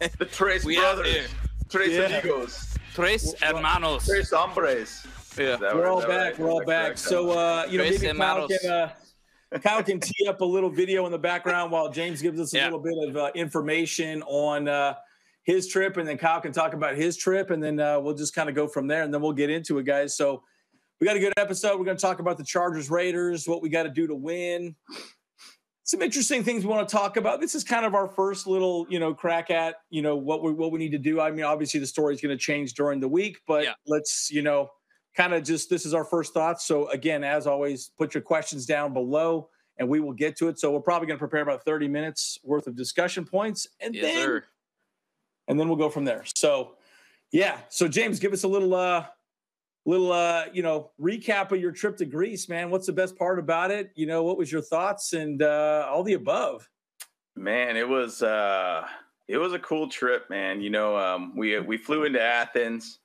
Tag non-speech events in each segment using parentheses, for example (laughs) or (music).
(laughs) the Tres We out brothers, here. Tres Yeah. amigos, Tres hermanos. Tres hombres. Yeah. We're what- all back. right? We're all back. correct? So, uh, you know, Tres maybe Kyle can, uh, Kyle can tee up a little video in the background while James gives us a Yeah. little bit of uh, information on uh, his trip, and then Kyle can talk about his trip, and then uh, we'll just kind of go from there, and then we'll get into it, guys. So, we got a good episode. We're going to talk about the Chargers Raiders, what we got to do to win. Some interesting things we want to talk about. This is kind of our first little, you know, crack at, you know, what we what we need to do. I mean, obviously the story is going to change during the week, but Yeah. let's, you know, kind of just this is our first thoughts. So again, as always, put your questions down below and we will get to it. So we're probably going to prepare about 30 minutes worth of discussion points and Yes, then sir. and then we'll go from there. So yeah. So James, give us a little uh little uh, you know, recap of your trip to Greece, man. What's the best part about it? You know, what was your thoughts and uh all the above? Man, it was uh it was a cool trip, man. You know, um we we flew into Athens,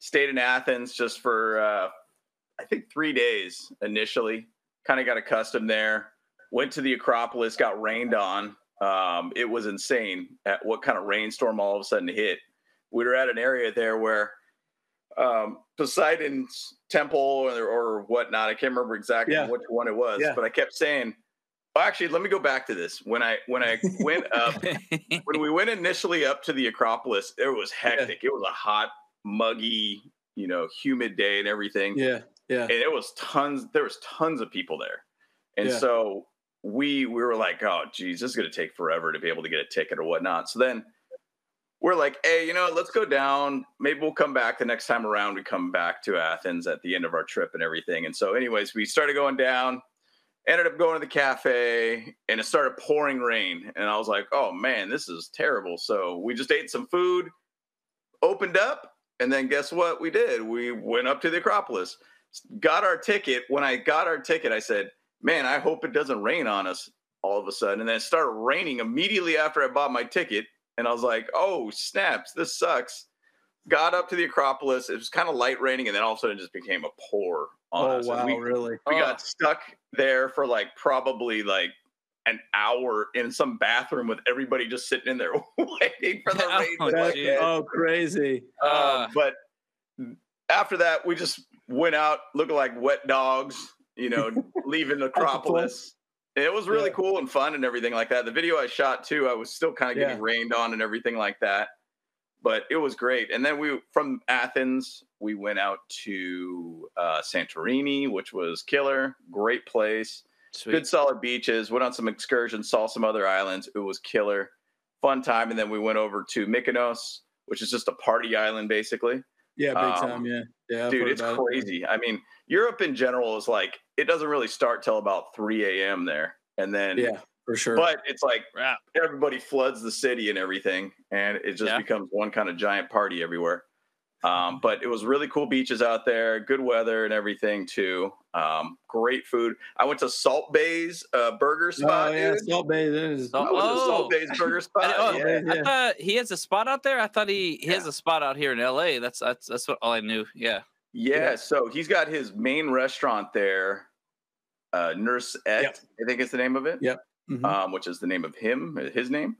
stayed in Athens just for uh I think 3 days initially. Kind of got accustomed there. Went to the Acropolis, got rained on. Um it was insane at what kind of rainstorm all of a sudden hit. We were at an area there where um Poseidon's temple or, or whatnot. I can't remember exactly Yeah. which one it was, Yeah. but I kept saying well, actually, let me go back to this. When I when I went up, (laughs) when we went initially up to the Acropolis, it was hectic. It was a hot, muggy, you know, humid day and everything. Yeah. Yeah. And it was tons. There was tons of people there, and Yeah. so we we were like, oh, geez, this is going to take forever to be able to get a ticket or whatnot. So then we're like, hey, you know, let's go down. Maybe we'll come back the next time around. We come back to Athens at the end of our trip and everything. And so, anyways, we started going down ended up going to the cafe and it started pouring rain and i was like oh man this is terrible so we just ate some food opened up and then guess what we did we went up to the acropolis got our ticket when i got our ticket i said man i hope it doesn't rain on us all of a sudden and then it started raining immediately after i bought my ticket and i was like oh snaps this sucks got up to the acropolis it was kind of light raining and then all of a sudden it just became a pour on Oh us And wow, we, really? we Oh. got stuck there for like probably like an hour in some bathroom with everybody just sitting in there (laughs) waiting for the (laughs) Oh, rain to like oh, crazy. Uh, Um, but after that, we just went out looking like wet dogs, you know, (laughs) leaving Acropolis. It was really Yeah. cool and fun and everything like that. The video I shot too, I was still kind of getting Yeah. rained on and everything like that. But it was great. And then we from Athens, we went out to uh, Santorini, which was killer. Great place Sweet. good solid beaches went on some excursions saw some other islands it was killer fun time and then we went over to mykonos which is just a party island basically Yeah, big Um, time. Yeah. Yeah. I've dude it's about it. crazy i mean europe in general is like it doesn't really start till about 3 a.m there and then Yeah, for sure. but it's like Rap. everybody floods the city and everything and it just Yeah. becomes one kind of giant party everywhere um, but it was really cool beaches out there good weather and everything too um, great food i went to Salt Bae's uh, burger spot oh, yeah, dude. Salt Bae. That is. Salt- I was at Oh. Salt Bae's (laughs) Burger I, Spot. oh, yeah. Yeah. I thought he has a spot out there. I thought he, he has a spot out here in L.A. That's that's that's what all I knew. Yeah. yeah, Yeah. So he's got his main restaurant there, uh, Nurse Et, Yep. I think is the name of it. Yep. Mhm. Um, which is the name of him, his name.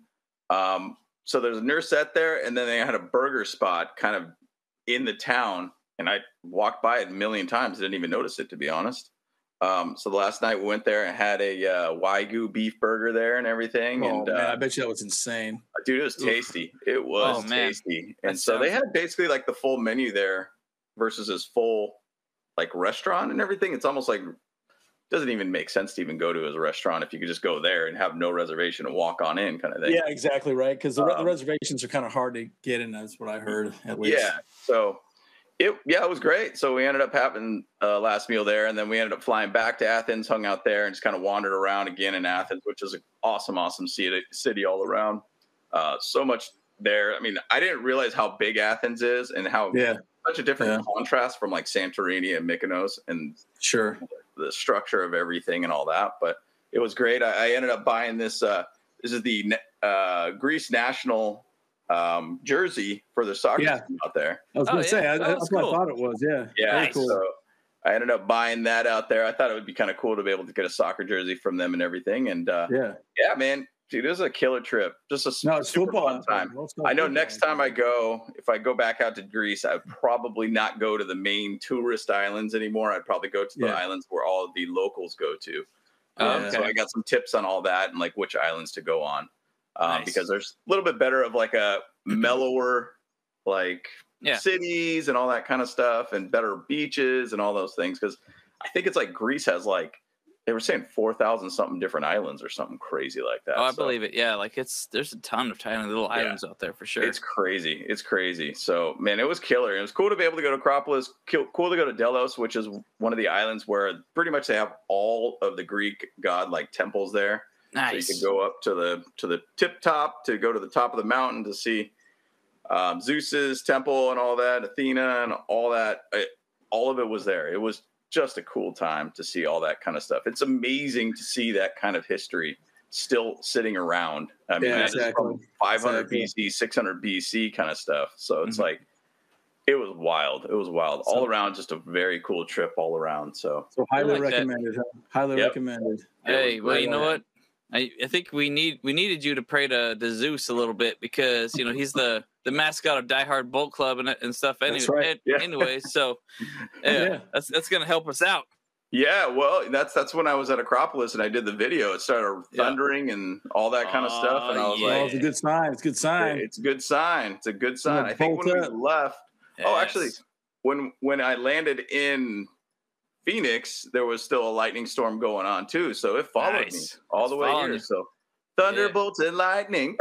Um, so there's a Nusr-Et there, and then they had a burger spot kind of in the town, and I walked by it a million times, didn't even notice it to be honest. Um, so the last night we went there and had a uh, Wagyu beef burger there and everything, Oh, and man, uh, I bet you that was insane. dude, it was Oof. tasty. It was Oh, man. tasty, and That so they had basically like the full menu there versus his full like restaurant and everything. It's almost like doesn't even make sense to even go to his restaurant if you could just go there and have no reservation and walk on in, kind of thing. Yeah, exactly right. Because the, re- the Um, reservations are kind of hard to get in. That's what I heard. At least. Yeah. So it yeah, it was great. So we ended up having uh, last meal there, and then we ended up flying back to Athens, hung out there, and just kind of wandered around again in Athens, which is an awesome, awesome city, city all around. Uh, so much there. I mean, I didn't realize how big Athens is and how Yeah. such a different Yeah. contrast from like Santorini and Mykonos and Sure. The structure of everything and all that. But it was great. I, I ended up buying this. Uh, this is the uh, Greece national um, jersey for the soccer Yeah. team out there. I was Oh, going to say, yeah. I, Oh, that's that's what. I thought it was. Yeah. Yeah, Very cool. so I ended up buying that out there. I thought it would be kind of cool to be able to get a soccer jersey from them and everything. And uh, yeah. yeah, man, dude, it was a killer trip. Just a No, super football. fun time. I know next time I go, if I go back out to Greece, I would probably not go to the main tourist islands anymore. I'd probably go to the Yeah. islands where all the locals go to. Oh, Um, So. I got some tips on all that and like which islands to go on, um, Nice. because there's a little bit better of like a mellower, like Yeah. cities and all that kind of stuff, and better beaches and all those things. Because I think it's like Greece has like they were saying four thousand something different islands or something crazy like that. Oh, I So- believe it. Yeah, like it's there's a ton of tiny little Yeah. islands out there for sure. It's crazy. It's crazy. So, man, it was killer. It was cool to be able to go to Acropolis. Cool to go to Delos, which is one of the islands where pretty much they have all of the Greek god like temples there. nice. So you could go up to the to the tip top to go to the top of the mountain to see um, Zeus's temple and all that, Athena and all that. It, all of it was there. It was just a cool time to see all that kind of stuff. It's amazing to see that kind of history still sitting around. I mean, Yeah, that is exactly. from 500 Exactly. BC, 600 BC kind of stuff. So it's Mhm. like it was wild. It was wild all So- around. Just a very cool trip all around. So So highly like recommended. huh? Highly Yep. recommended. Hey, well, you know what? I, I think we need we needed you to pray to, to Zeus a little bit because you know he's the the mascot of Die Hard Bolt Club and and stuff. Anyway, That's right. Yeah. anyway, (laughs) so yeah, Yeah. that's that's gonna help us out. Yeah, well, that's that's when I was at Acropolis and I did the video. It started Yeah. thundering and all that kind of stuff, and I was yeah. Oh, like, it's a good sign. It's a good sign. "It's a good sign. It's a good sign." I think when bolt we up. left, oh, actually, when when I landed in Phoenix, there was still a lightning storm going on too, so it followed Nice. me all It's the way here. you. So thunderbolts and lightning.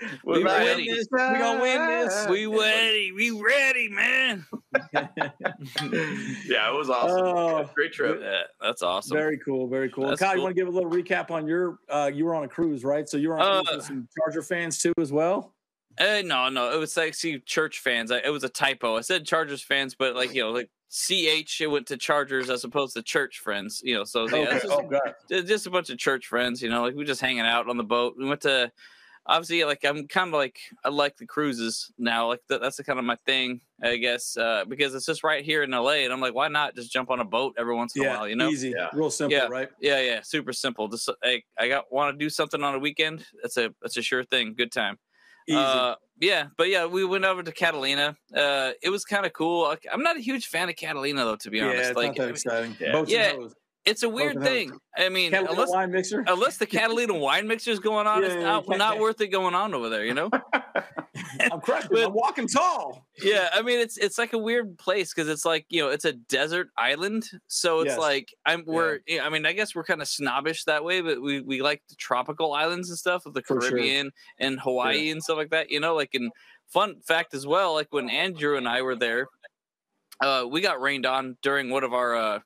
(laughs) We With ready. lightning We gonna win this. we ready, we ready, man. (laughs) yeah, it was awesome. Oh, Great trip. Yeah, that's awesome. Very cool. Very cool. That's Kyle, you want to give a little recap on your? Uh, you were on a cruise, right? So you were on a cruise Uh, with some Charger fans too, as well. Uh, no, no, it was actually Church fans. I, it was a typo. I said Chargers fans, but like you know, like CH, it went to Chargers as opposed to Church friends. You know, so yeah, Okay. just, Oh, God. just just a bunch of church friends. You know, like we were just hanging out on the boat. We went to obviously like I'm kind of like I like the cruises now. Like that, that's the kind of my thing, I guess, uh, because it's just right here in LA, and I'm like, why not just jump on a boat every once in a while? You know, easy, Yeah. real simple, Yeah. right? yeah, yeah, super simple. Just I, I got want to do something on a weekend. That's a that's a sure thing. Good time. Easy. Uh, yeah, but yeah, we went over to Catalina. Uh, it was kind of cool. Like, I'm not a huge fan of Catalina though, to be yeah, honest. it's like, not that I mean, exciting. yeah. Boats and Yeah. It's a weird thing. I mean, Catalina unless wine mixer. unless the Catalina (laughs) wine mixer is going on, Yeah, it's yeah, not, yeah. not worth it going on over there. You know? (laughs) I'm correct. but- I'm walking tall. yeah, I mean, it's it's like a weird place because it's like you know, it's a desert island, so it's Yes. like I'm we're. yeah, I mean, I guess we're kind of snobbish that way, but we we like the tropical islands and stuff of the For sure. Caribbean and Hawaii and stuff like that. You know, like in fun fact as well, like when Andrew and I were there, uh, we got rained on during one of our uh,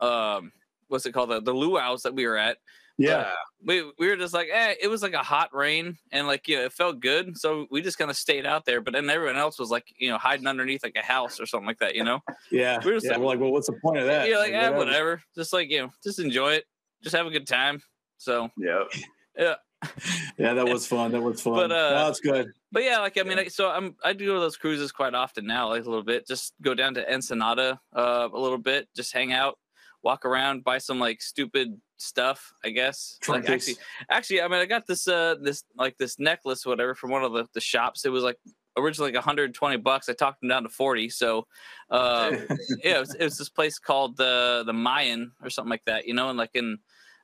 um, what's it called the the luau's that we were at. Yeah. We we were just like, eh, it was like a hot rain, and like you know, it felt good, so we just kind of stayed out there. But then everyone else was like, you know, hiding underneath like a house or something like that. You know, Yeah. We're just yeah. like- We're like, well, what's the point of that? you're like, eh, whatever. Just like you know, just enjoy it, just have a good time. So, Yep. Yeah, (laughs) yeah, that was fun. That was fun. But, uh, no, it's good. but yeah, like I mean, like, so I'm I do go to those cruises quite often now, like a little bit. Just go down to Ensenada uh, a little bit, just hang out, walk around, buy some like stupid stuff, I guess. Like actually, actually, I mean, I got this uh this like this necklace, whatever, from one of the, the shops. It was like originally like 120 bucks. I talked them down to 40. So, uh, (laughs) yeah, it was, it was this place called the the Mayan or something like that, you know, and like in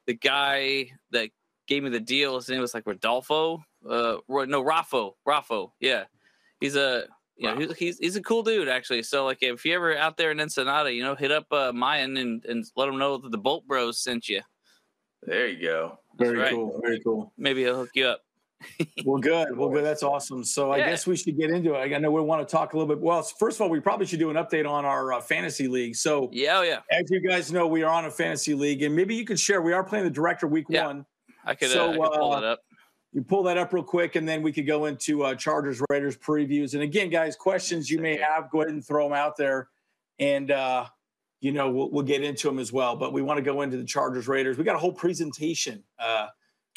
the guy that gave me the deal, his name was like Rodolfo. Uh, no, Raffo, Raffo. Yeah, he's a you know, he's, he's he's a cool dude actually. So like, if you're ever out there in Ensenada, you know, hit up uh, Mayan and and let him know that the Bolt Bros sent you. There you go. Very right. cool. Very cool. Maybe he'll hook you up. (laughs) Well, good. Well, good. That's awesome. So I Yeah. guess we should get into it. I know we want to talk a little bit. Well, first of all, we probably should do an update on our uh, fantasy league. So Yeah, oh yeah, as you guys know, we are on a fantasy league, and maybe you could share. We are playing the director week Yeah. one. I could, So, uh, I could pull uh, it up. You pull that up real quick, and then we could go into uh, Chargers Raiders previews. And again, guys, questions you may have, go ahead and throw them out there, and uh, you know we'll, we'll get into them as well. But we want to go into the Chargers Raiders. We got a whole presentation uh,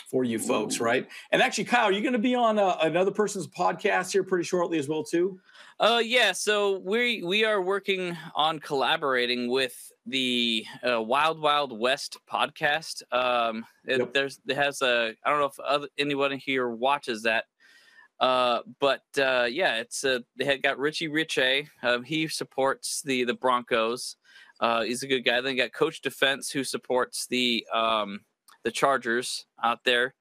for you folks, right? And actually, Kyle, you're going to be on uh, another person's podcast here pretty shortly as well, too. Uh, yeah. So we we are working on collaborating with the uh, Wild Wild West podcast. Um, it, yep. there's it has a I don't know if other, anyone here watches that. Uh, but uh, yeah, it's uh, they had got Richie Riche. Um, he supports the the Broncos. Uh, he's a good guy. Then got Coach Defense who supports the um, the Chargers out there.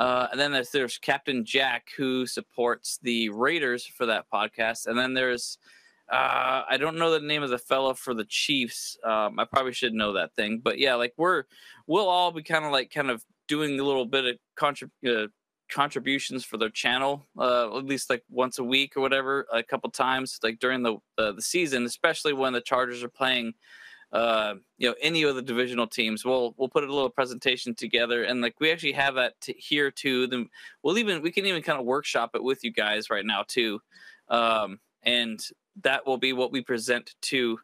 Uh, and then there's, there's Captain Jack who supports the Raiders for that podcast. And then there's uh, I don't know the name of the fellow for the Chiefs. Um, I probably should know that thing, but yeah, like we're we'll all be kind of like kind of doing a little bit of contrib- uh, contributions for their channel, uh, at least like once a week or whatever, a couple times, like during the the season, especially when the Chargers are playing uh, you know any of the divisional teams. We'll we'll put a little presentation together, and like we actually have that here too. Then we'll even we can even kind of workshop it with you guys right now too, um, and that will be what we present to.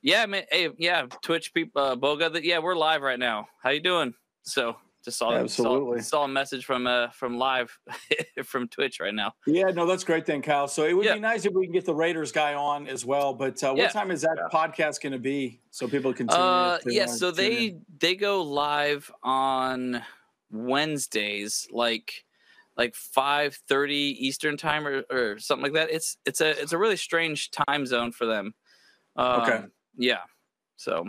Yeah, man. Hey, yeah, Twitch people, uh, Boga. That yeah, we're live right now. How you doing? So just saw absolutely saw, saw, a message from uh from live (laughs) from Twitch right now. Yeah, no, that's great then, Kyle. So it would yeah. be nice if we can get the Raiders guy on as well. But uh, what yeah. time is that yeah. podcast going to be so people can? Tune Uh, yeah, so they in? they go live on Wednesdays, like like five thirty Eastern time or, or something like that. It's it's a it's a really strange time zone for them. Um, okay. Yeah. So.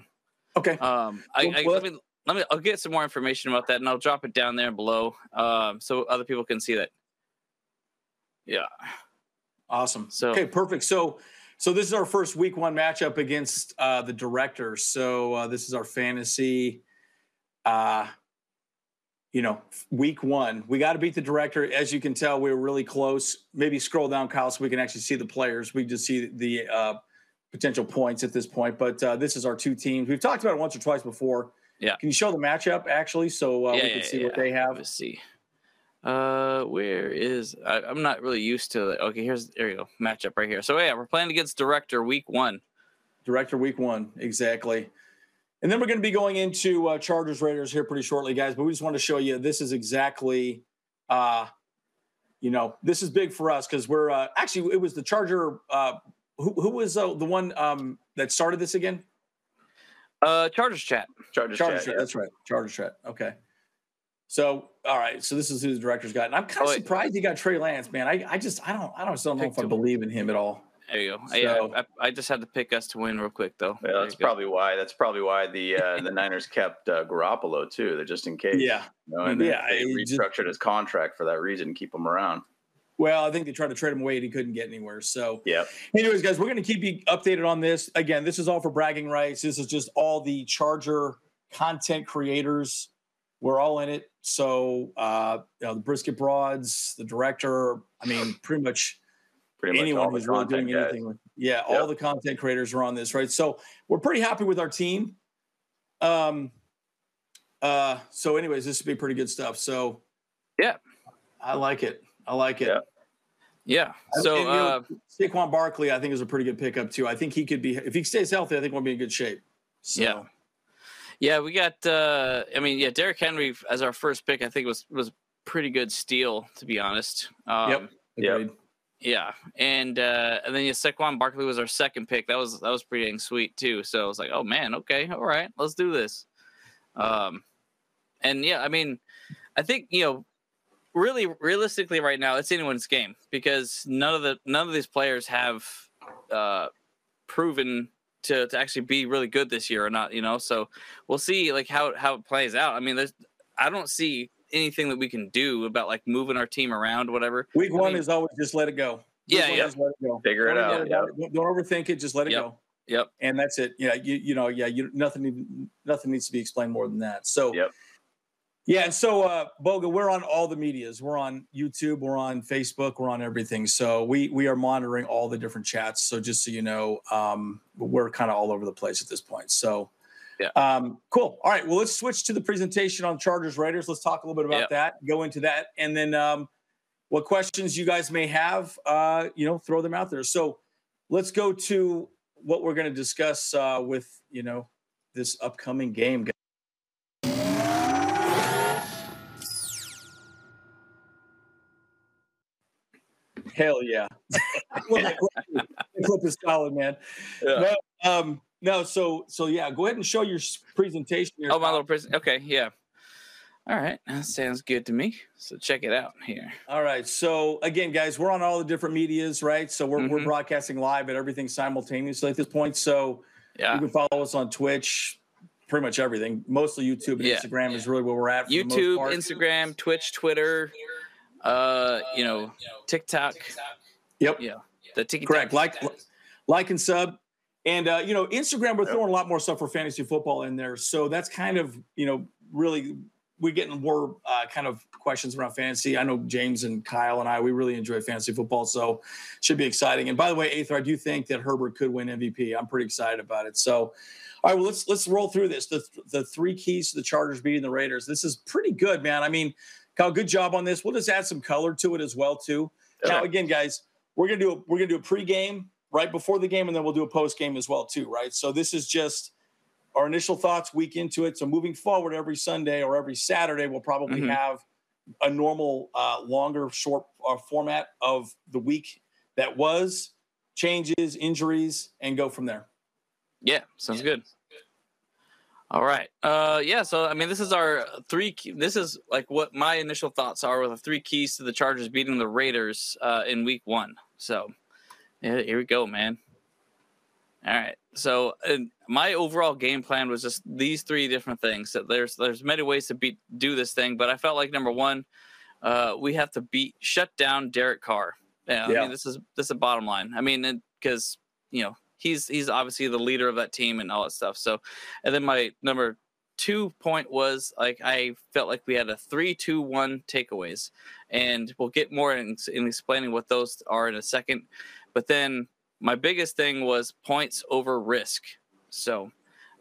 Okay. Um, I, well, I, well, let me let me I'll get some more information about that and I'll drop it down there below um, so other people can see that. Yeah. Awesome. So okay, perfect. So so this is our first week one matchup against uh, the directors. So uh, this is our fantasy. Uh, you know, week one, we got to beat the director. As you can tell, we were really close. Maybe scroll down, Kyle, so we can actually see the players. We just see the uh, potential points at this point. But uh, this is our two teams. We've talked about it once or twice before. Yeah. Can you show the matchup actually so uh, yeah, we can yeah, see yeah. what they have? Let's see. Uh, where is I, am not really used to it. Okay, here's there you go matchup right here. So yeah, we're playing against Director Week One. Director Week One, exactly. And then we're going to be going into uh, Chargers Raiders here pretty shortly, guys. But we just want to show you this is exactly, uh, you know, this is big for us because we're uh, actually it was the Charger. Uh, who, who was uh, the one um, that started this again? Uh, Chargers chat. Chargers, Chargers chat. chat. Yeah. That's right. Chargers chat. Okay. So, all right. So this is who the director's got, and I'm kind of oh, surprised he got Trey Lance, man. I, I just, I don't, I don't, don't know if I believe in him at all. There you go. So, yeah, I, I, just had to pick us to win real quick, though. Yeah, that's probably why. That's probably why the uh, (laughs) the Niners kept uh, Garoppolo too. They're just in case. Yeah. You know, and yeah. They restructured just, his contract for that reason, keep him around. Well, I think they tried to trade him away and he couldn't get anywhere. So, yeah. Anyways, guys, we're going to keep you updated on this. Again, this is all for bragging rights. This is just all the Charger content creators. We're all in it. So, uh, you know, the Brisket Broads, the director, I mean, pretty much, pretty much anyone who's really doing guys. anything. With, yeah, yep. all the content creators are on this, right? So, we're pretty happy with our team. Um, uh, so, anyways, this would be pretty good stuff. So, yeah, I like it. I like it. Yeah. Yeah. So and, uh, know, Saquon Barkley, I think, is a pretty good pickup too. I think he could be if he stays healthy. I think we'll be in good shape. So. Yeah. Yeah, we got. uh I mean, yeah, Derrick Henry as our first pick. I think was was pretty good steal to be honest. Um, yep. Agreed. Yeah, and uh, and then yeah, Saquon Barkley was our second pick. That was that was pretty dang sweet too. So I was like, oh man, okay, all right, let's do this. Um, and yeah, I mean, I think you know really realistically right now it's anyone's game because none of the none of these players have uh, proven to, to actually be really good this year or not you know? So we'll see like how how it plays out. I mean there's i don't see anything that we can do about like moving our team around whatever. Week I one mean, is always just let it go. Week yeah yeah. let it go. Figure it out yep. don't overthink it just let it yep. go. Yep. And that's it. Yeah you you know yeah you nothing nothing needs to be explained more than that. So yep yeah, and so uh, Boga, we're on all the medias. We're on YouTube, we're on Facebook, we're on everything. So we we are monitoring all the different chats. So just so you know, um, we're kind of all over the place at this point. So yeah, um, cool. All right, well, let's switch to the presentation on Chargers Raiders. Let's talk a little bit about yeah. that. Go into that, and then um, what questions you guys may have, uh, you know, throw them out there. So let's go to what we're going to discuss uh, with you know this upcoming game. Hell yeah. (laughs) well, the clip is solid, man. Yeah. No, um, no, so so yeah, go ahead and show your presentation. Here. oh, my little presentation. Okay, yeah. All right, that sounds good to me. So check it out here. All right. So again, guys, we're on all the different medias, right? So we're, mm-hmm. we're broadcasting live at everything simultaneously at this point. So yeah. you can follow us on Twitch, pretty much everything. Mostly YouTube and yeah. Instagram yeah. is really where we're at. YouTube, Instagram, Twitch, Twitter, uh, you know, TikTok. Yep. Yeah. The TikTok. Correct. Like, like and sub. And uh, you know, Instagram, we're throwing a lot more stuff for fantasy football in there. So that's kind of, you know, really we're getting more uh, kind of questions around fantasy. I know James and Kyle and I, we really enjoy fantasy football, so should be exciting. And by the way, Aether, I do think that Herbert could win MVP. I'm pretty excited about it. So, all right, well, let's let's roll through this. The the three keys to the Chargers beating the Raiders. This is pretty good, man. I mean, Kyle, good job on this. We'll just add some color to it as well, too. Now, again, guys, we're gonna do a, we're gonna do a pregame right before the game, and then we'll do a post game as well, too. Right. So this is just our initial thoughts week into it. So moving forward, every Sunday or every Saturday, we'll probably mm-hmm. have a normal, uh, longer, short uh, format of the week that was, changes, injuries, and go from there. Yeah, sounds yeah. good. All right. Uh, yeah. So I mean, this is our three. This is like what my initial thoughts are with the three keys to the Chargers beating the Raiders uh, in Week One. So yeah, here we go, man. All right. So my overall game plan was just these three different things. That there's there's many ways to beat do this thing, but I felt like number one, uh, we have to beat shut down Derek Carr. Yeah, yeah. I mean this is this is a bottom line. I mean because you know he's he's obviously the leader of that team and all that stuff. So, and then my number two point was like I felt like we had a three two one takeaways, and we'll get more in, in explaining what those are in a second. But then my biggest thing was points over risk. So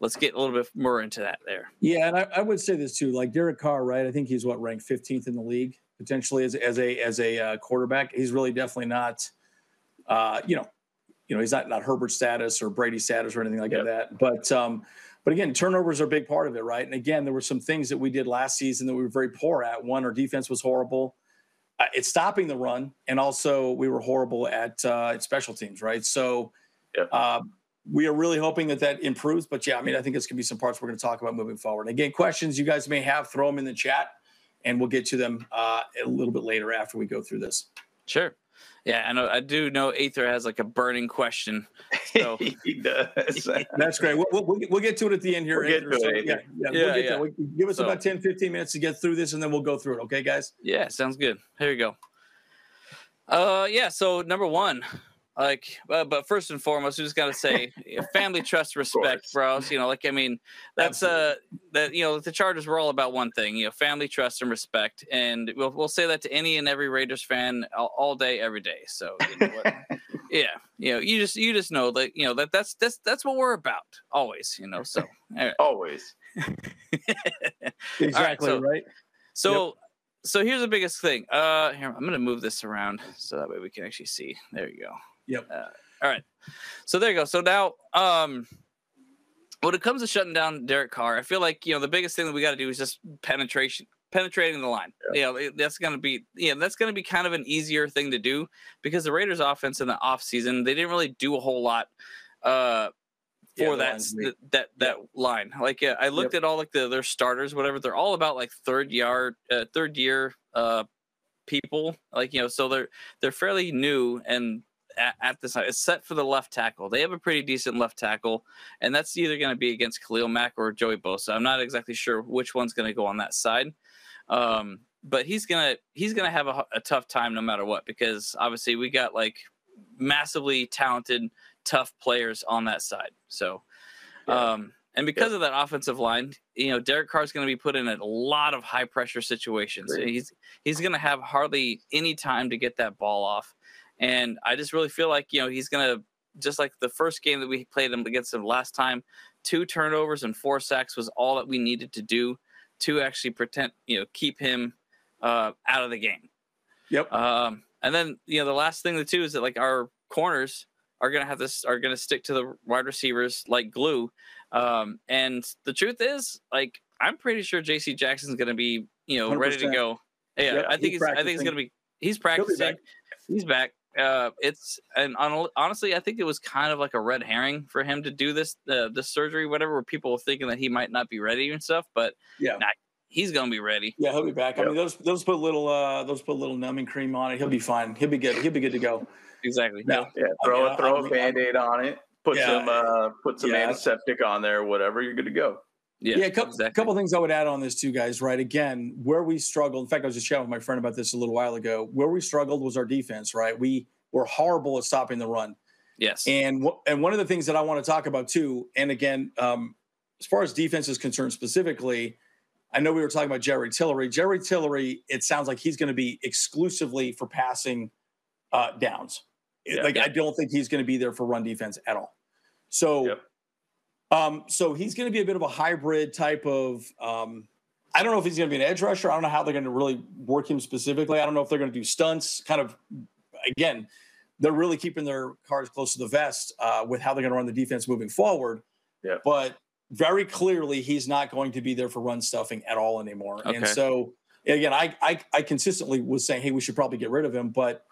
let's get a little bit more into that there. Yeah, and I, I, would say this too. Like Derek Carr, right? I think he's what ranked 15th in the league potentially as, as a as a uh, quarterback. He's really definitely not, uh, you know, you know, he's not not Herbert status or Brady status or anything like yep. that. But um, but again, turnovers are a big part of it, right? And again, there were some things that we did last season that we were very poor at. One, our defense was horrible uh, it's stopping the run, and also we were horrible at uh, at special teams, right? So yep. uh, we are really hoping that that improves. But yeah, I mean, I think it's going to be some parts we're going to talk about moving forward. Again, questions you guys may have, throw them in the chat, and we'll get to them uh, a little bit later after we go through this. Sure. Yeah, I know. I do know Aether has like a burning question. (laughs) So he does. (laughs) That's great. We'll, we'll, we'll, get to it at the end here. We'll get to so, it. Yeah, yeah, yeah, we'll yeah. give us so, about 10, 15 minutes to get through this, and then we'll go through it. Okay, guys? Yeah, sounds good. Here we go. Uh, yeah. So number one, like uh, but first and foremost we just got to say family (laughs) trust respect bros you know like i mean that's uh that you know the chargers were all about one thing you know family trust and respect. And we'll, we'll say that to any and every raiders fan all, all day every day. So you know (laughs) yeah you know you just you just know that you know that that's that's that's what we're about always you know so right. always. (laughs) Exactly right, so, right? so yep. so here's the biggest thing. Uh here i'm gonna move this around so that way we can actually see. There you go Yep. Uh, all right. So there you go. So now, um, when it comes to shutting down Derek Carr, I feel like you know the biggest thing that we got to do is just penetration, penetrating the line. Yeah, you know, that's going to be yeah, that's going to be kind of an easier thing to do because the Raiders' offense in the off season they didn't really do a whole lot uh, for yeah, that that that, that yep. line. Like yeah, I looked yep. at all like the their starters, whatever. They're all about like third yard, uh, third year uh, people. Like you know, so they're they're fairly new and at, at this time. It's set for the left tackle. They have a pretty decent left tackle, and that's either going to be against Khalil Mack or Joey Bosa. I'm not exactly sure which one's going to go on that side. Um, but he's gonna he's gonna have a, a, tough time no matter what because obviously we got like massively talented, tough players on that side. So, yeah. um, and because yeah. of that offensive line, you know, Derek Carr is going to be put in a lot of high pressure situations. Great. He's he's going to have hardly any time to get that ball off. And I just really feel like, you know, he's going to, just like the first game that we played him against him last time, two turnovers and four sacks was all that we needed to do to actually pretend, you know, keep him uh, out of the game. Yep. Um, and then, you know, the last thing, the two is that like our corners are going to have this, are going to stick to the wide receivers like glue. Um, and the truth is, like, I'm pretty sure JC Jackson's going to be, you know, 100%. ready to go. Yeah, yep, I think he's, he's I think he's going to be, he's practicing. Be he's back. Uh, it's and on, honestly, I think it was kind of like a red herring for him to do this uh, this surgery, whatever. Where people were thinking that he might not be ready and stuff, but yeah, nah, he's gonna be ready. Yeah, he'll be back. Yep. I mean, those those put a little uh those put a little numbing cream on it. He'll be fine. He'll be good. He'll be good to go. Exactly. Yeah, yeah. Throw I mean, throw a band aid on it. Put yeah, some uh put some yeah. antiseptic on there. Whatever, you're good to go. Yeah, yeah. A couple, exactly. couple things I would add on this too, guys. Right, again, where we struggled. In fact, I was just chatting with my friend about this a little while ago. Where we struggled was our defense. Right, we were horrible at stopping the run. Yes, and and one of the things that I want to talk about too, and again, um, as far as defense is concerned specifically, I know we were talking about Jerry Tillery. Jerry Tillery, it sounds like he's going to be exclusively for passing uh, downs. Yeah, like yeah. I don't think he's going to be there for run defense at all. So. Yep um, so he's going to be a bit of a hybrid type of. Um, I don't know if he's going to be an edge rusher. I don't know how they're going to really work him specifically. I don't know if they're going to do stunts. Kind of, again, they're really keeping their cards close to the vest uh, with how they're going to run the defense moving forward. Yeah. But very clearly, he's not going to be there for run stuffing at all anymore. Okay. And so, again, I, I, I consistently was saying, hey, we should probably get rid of him, but.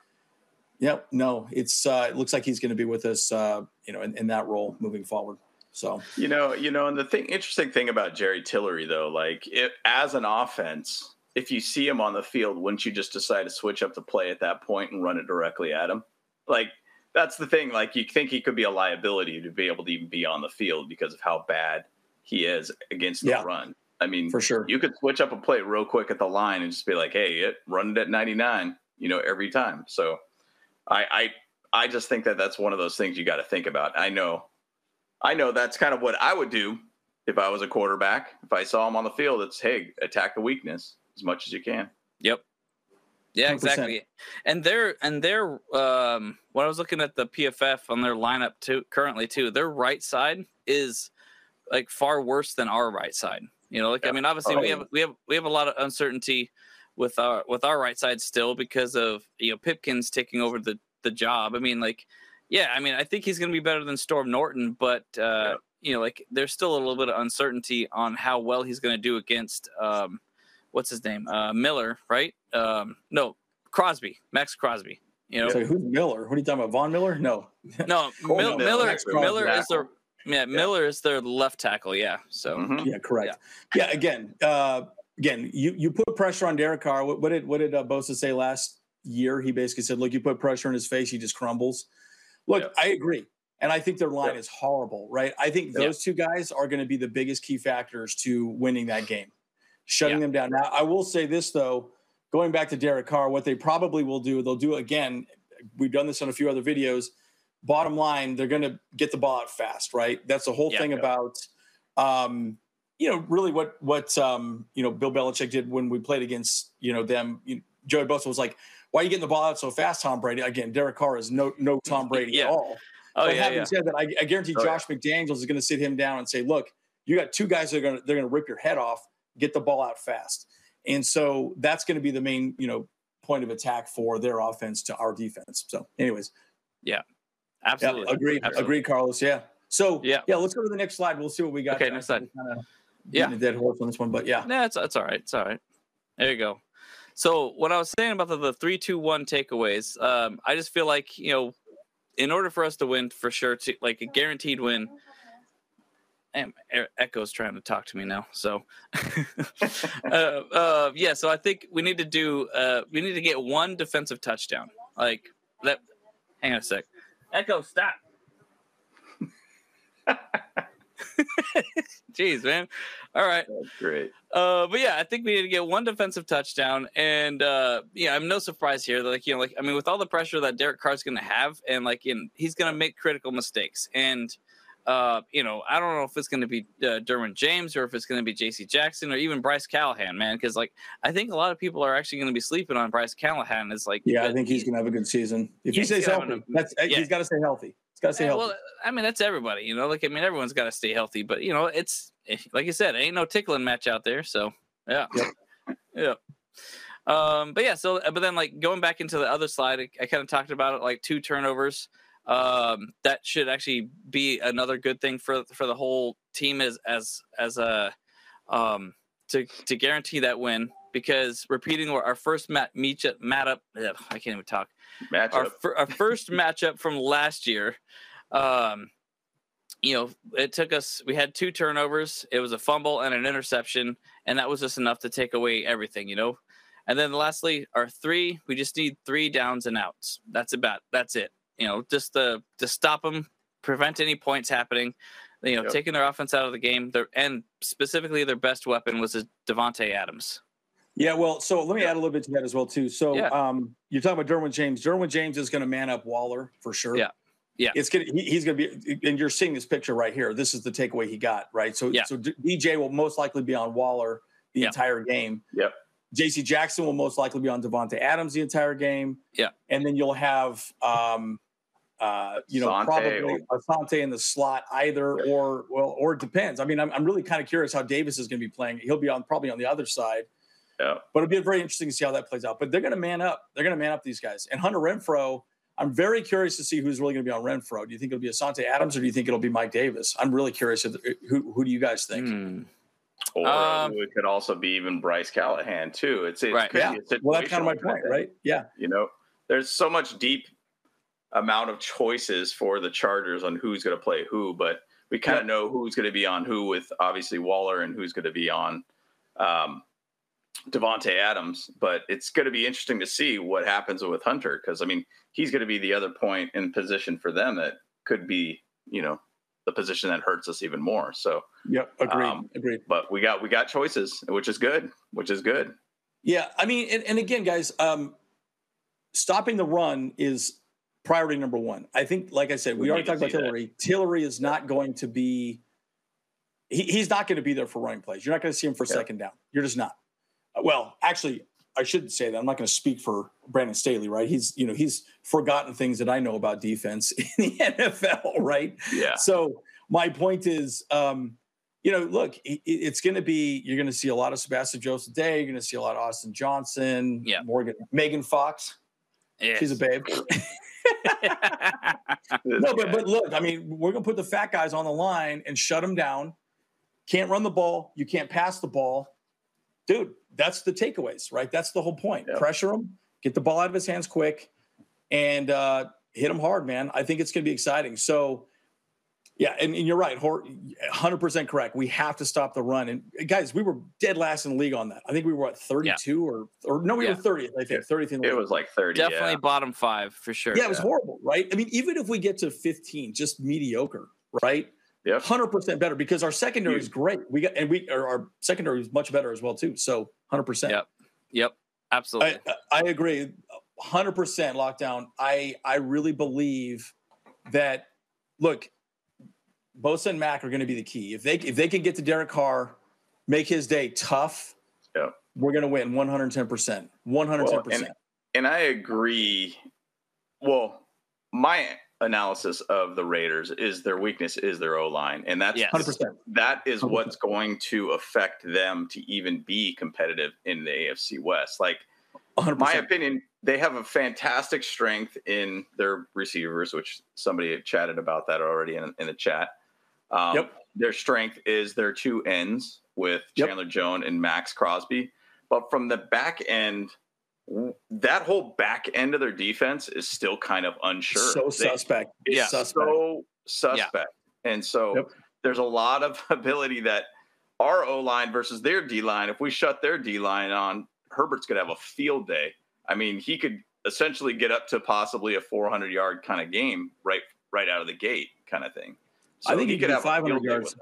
Yep. No, it's uh, it looks like he's going to be with us, uh, you know, in, in that role moving forward. So you know, you know, and the thing, interesting thing about Jerry Tillery though, like it, as an offense, if you see him on the field, wouldn't you just decide to switch up the play at that point and run it directly at him? Like that's the thing. Like you think he could be a liability to be able to even be on the field because of how bad he is against the yeah, run. I mean, for sure, you could switch up a play real quick at the line and just be like, "Hey, it run it at 99," you know, every time. So, I, I, I just think that that's one of those things you got to think about. I know I know that's kind of what I would do if I was a quarterback. If I saw him on the field, it's hey, attack the weakness as much as you can. Yep. Yeah, 100%. exactly. And they're and they're um when I was looking at the PFF on their lineup too currently too, their right side is like far worse than our right side. You know, like yeah. I mean obviously oh. we have we have we have a lot of uncertainty with our with our right side still because of you know Pipkins taking over the the job. I mean like yeah, I mean, I think he's going to be better than Storm Norton, but uh, yeah. you know, like there's still a little bit of uncertainty on how well he's going to do against um, what's his name, uh, Miller, right? Um, no, Crosby, Maxx Crosby. You know, Sorry, who's Miller? What are you talking about? Von Miller? No, (laughs) no, (laughs) Mil- Miller. Miller, is the yeah, yeah, Miller is their left tackle. Yeah, so mm-hmm. yeah, correct. Yeah, yeah again, uh, again, you you put pressure on Derek Carr. What, what did what did uh, Bosa say last year? He basically said, "Look, you put pressure in his face, he just crumbles." Look, yeah. I agree. And I think their line yeah. is horrible, right? I think those yeah. two guys are going to be the biggest key factors to winning that game, shutting them down. Now, I will say this, though, going back to Derek Carr, what they probably will do, they'll do again. We've done this on a few other videos. Bottom line, they're going to get the ball out fast, right? That's the whole thing about, um, you know, really what what um, you know Bill Belichick did when we played against you know them. You, Joey Bosa was like, why are you getting the ball out so fast, Tom Brady? Again, Derek Carr is no no (laughs) Tom Brady yeah. at all. Oh, but yeah, having yeah. said that, I, I guarantee oh, Josh yeah. McDaniels is going to sit him down and say, "Look, you got two guys that are going to they're going to rip your head off. Get the ball out fast." And so that's going to be the main you know point of attack for their offense to our defense. So, anyways, yeah, absolutely, yeah, agreed, absolutely. agreed, Carlos. Yeah. So yeah, yeah. Let's go to the next slide. We'll see what we got. Okay, next slide. Kind of yeah, dead horse on this one, but yeah, yeah, it's it's all right. It's all right. There you go. So what I was saying about the, the three, two, one takeaways, um, I just feel like you know, in order for us to win for sure, to like a guaranteed win. And Echo's trying to talk to me now, so (laughs) uh, uh, yeah. So I think we need to do. Uh, we need to get one defensive touchdown. Like that. Hang on a sec. Echo, stop. (laughs) (laughs) Jeez, man. All right. That's great. Uh, but yeah, I think we need to get one defensive touchdown, and uh, yeah, I'm no surprise here. Like you know, like I mean, with all the pressure that Derek Carr's going to have, and like in, he's going to make critical mistakes, and uh, you know, I don't know if it's going to be uh, Derwin James or if it's going to be J.C. Jackson or even Bryce Callahan, man. Because like I think a lot of people are actually going to be sleeping on Bryce Callahan. Is like, yeah, I think he's going to have a good season if he stays healthy. A, that's yeah. he's got to stay healthy. Got to stay healthy. Well, I mean, that's everybody, you know. Like, I mean, everyone's got to stay healthy, but you know, it's eh, like you said, ain't no tickling match out there. So yeah, yeah. Um, but yeah, so uh, but then like going back into the other slide, I, I kind of talked about it like two turnovers. Um, that should actually be another good thing for for the whole team as as as a um to to guarantee that win. Because repeating our, first mat meet up, mat up ugh, I can't even talk. Matchup. Our, our first (laughs) matchup from last year. Um, you know, it took us. We had two turnovers. It was a fumble and an interception, and that was just enough to take away everything. You know, and then lastly, our three. We just need three downs and outs. That's about. That's it. You know, just to to stop them, prevent any points happening. You know, Yep. taking their offense out of the game. Their and specifically their best weapon was Davante Adams. Yeah, well, so let me add a little bit to that as well too. So, Yeah. um, you're talking about Derwin James. Derwin James is going to man up Waller for sure. Yeah. Yeah. it's gonna. He, he's going to be, and you're seeing this picture right here. This is the takeaway he got, right? So, Yeah. so DJ will most likely be on Waller the Yeah. entire game. Yep. J.C. Jackson will most likely be on Davante Adams the entire game. Yeah. and then you'll have, um, uh, you know, Asante probably Asante in the slot either, Yeah. or well, or it depends. I mean, I'm, I'm really kind of curious how Davis is going to be playing. He'll be on probably on the other side. Yeah. But it'll be very interesting to see how that plays out. But they're going to man up. They're going to man up these guys. And Hunter Renfrow, I'm very curious to see who's really going to be on Renfrow. Do you think it'll be Asante Adams or do you think it'll be Mike Davis? I'm really curious. If, who who do you guys think? Hmm. Or Um, it could also be even Bryce Callahan too. It's it Right. Yeah. a Well, that's kind of my point, thing. right? Yeah. You know, there's so much deep amount of choices for the Chargers on who's going to play who, but we kind of Yep. know who's going to be on who with obviously Waller and who's going to be on um, Davante Adams. But it's going to be interesting to see what happens with Hunter because I mean he's going to be the other point in position for them that could be you know the position that hurts us even more. So, Yep. Agreed. Um, agreed. but we got we got choices, which is good, which is good. Yeah, I mean, and, and again, guys, um, stopping the run is priority number one. I think, like I said, we, We already talked about see that. Tillery. Tillery is not going to be. He, he's not going to be there for running plays. You're not going to see him for Yeah. second down. You're just not. Uh, Well, actually, I shouldn't say that. I'm not going to speak for Brandon Staley, right? He's, you know, he's forgotten things that I know about defense (laughs) in the NFL, right? Yeah, So my point is, um, you know, look, it, it's going to be you're going to see a lot of Sebastian Joseph Day. You're going to see a lot of Austin Johnson. Yeah. Morgan, Megan Fox. Yes. She's a babe. (laughs) no, but but look, I mean, we're going to put the fat guys on the line and shut them down. Can't run the ball. You can't pass the ball, dude. That's the takeaways, right? That's the whole point. Yeah. Pressure him, get the ball out of his hands quick, and uh, hit him hard, man. I think it's going to be exciting. So, yeah, and, and you're right, Hor- 100% correct. We have to stop the run. And guys, we were dead last in the league on that. I think we were at 32 or or no, we Yeah. were 30th. I think 30th in the league. it league. was like thirty. Definitely yeah. bottom five for sure. Yeah, it was Yeah. horrible, right? I mean, even if we get to 15, just mediocre, right? Yep. 100% better because our secondary is great. We got and we our, our secondary is much better as well too. So 100%. Yep. Yep. Absolutely. I, I agree, hundred percent lockdown. I I really believe that. Look, Bosa and Mack are going to be the key. If they if they can get to Derek Carr, make his day tough, Yeah. we're going to win one hundred ten percent. One hundred ten percent. and I agree. Well, my analysis of the Raiders is their weakness is their O line, and that's Yes. Hundred percent. that is 100%. what's going to affect them to even be competitive in the AFC West. Like Hundred my opinion, they have a fantastic strength in their receivers, which somebody had chatted about that already in, in the chat. Um, Yep. Their strength is their two ends with Yep. Chandler Jones and Maxx Crosby. But from the back end, w- that whole back end of their defense is still kind of unsure. So They- suspect. it's Yeah. Suspect. so suspect. And so Yep. there's a lot of (laughs) ability that our O line versus their D line, if we shut their D line on, Herbert's going to have a field day. I mean, he could essentially get up to possibly a 400 yard kind of game right right out of the gate kind of thing. I think he could have 500 yards. it.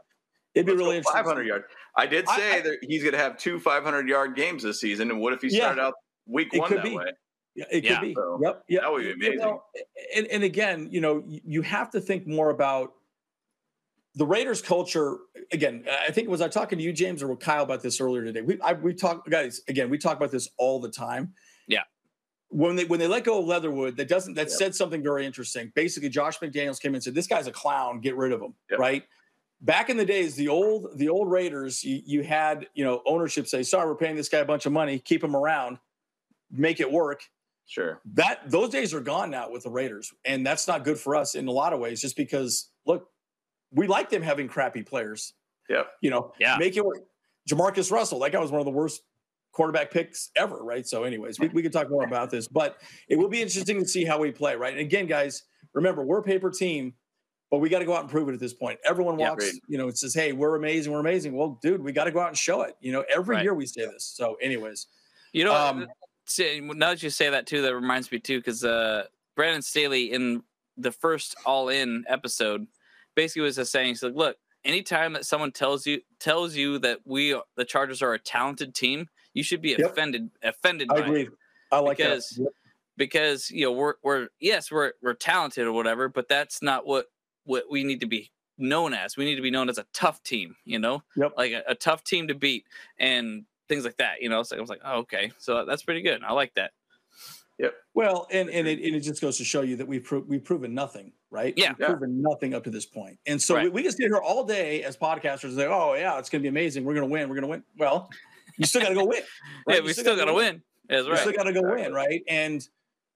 It'd be Let's really interesting. 500 yards. I did I- say I- that he's going to have two 500 yard games this season. And what if he Yeah. started out week It one could that be. way? Yeah, it Yeah. could be. So, yep. Yep. that would be You amazing. know, and, and again, you know, you- you have to think more about the Raiders culture. Again, I think was I talking to you, James, or with Kyle about this earlier today. We I, we talk, guys. Again, we talk about this all the time. Yeah. When they when they let go of Leatherwood, that doesn't that Yep. said something very interesting. Basically, Josh McDaniels came in and said, "This guy's a clown. Get rid of him." Yep. Right. Back in the days, the old the old Raiders, you, you had you know ownership say, "Sorry, we're paying this guy a bunch of money. Keep him around, make it work." Sure. that those days are gone now with the Raiders, and that's not good for us in a lot of ways. Just because, look, we like them having crappy players. Yeah. You know, Yeah. make it work. Jamarcus Russell, that guy was one of the worst quarterback picks ever, right? So, anyways, we, we could talk more about this, but it will be interesting to see how we play, right? And again, guys, remember, we're a paper team, but we got to go out and prove it at this point. Everyone Yeah, walks, agreed. you know, it says, hey, we're amazing, we're amazing. Well, dude, we got to go out and show it. You know, every Right. year we say this. So, anyways, You know, Um, say- now that you say that too, that reminds me too, because uh, Brandon Staley in the first All In episode basically was just saying, he's like, look, anytime that someone tells you tells you that we the Chargers are a talented team, you should be Yep. offended offended I by it. agree. I like Because- that. Yep. because you know we're we're yes we're we're talented or whatever, but that's not what what we need to be known as. We need to be known as a tough team, you know, Yep. like a, a tough team to beat and things like that. You know, so I was like, oh, okay, so that's pretty good. I like that. Yep. Well, and and it, and it just goes to show you that we've pro- we've proven nothing, right? Yeah. we've proven nothing up to this point. point, and so we, Right. we can sit here all day as podcasters and say, "Oh yeah, it's going to be amazing. We're going to win. We're going to win." Well, you still got to go win. (laughs) right? Yeah, we still got to gotta win. That's You right. still got to go win, right? And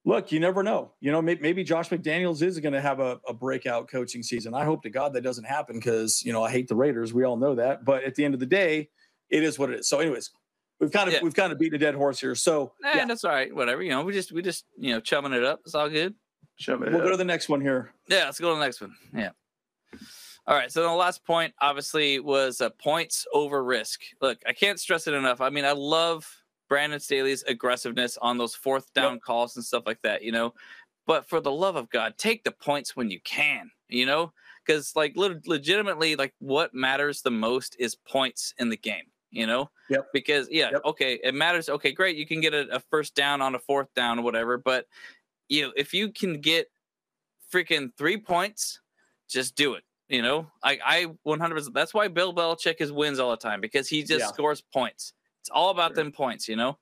look, you never know. You know, maybe, maybe Josh McDaniels is going to have a, a breakout coaching season. I hope to God that doesn't happen because you know I hate the Raiders. We all know that, but at the end of the day, it is what it is. So, anyways, we've kind of Yeah. we've kind of beaten a dead horse here. So Eh, yeah, that's all right. Whatever. You know, we just we just you know chumming it up. It's all good. Chumming me we'll go to the next one here. Yeah, let's go to the next one. Yeah. All right. So the last point, obviously, was uh, points over risk. Look, I can't stress it enough. I mean, I love Brandon Staley's aggressiveness on those fourth down calls and stuff like that. You know, but for the love of God, take the points when you can. You know, because like le- legitimately, like what matters the most is points in the game. You know. Yep. Because yeah, Yep. okay, it matters. Okay, great, you can get a, a first down on a fourth down or whatever, but you know, if you can get freaking three points, just do it. You know, I I 100%. That's why Bill Belichick is wins all the time because he just Yeah. scores points. It's all about Sure. them points. You know,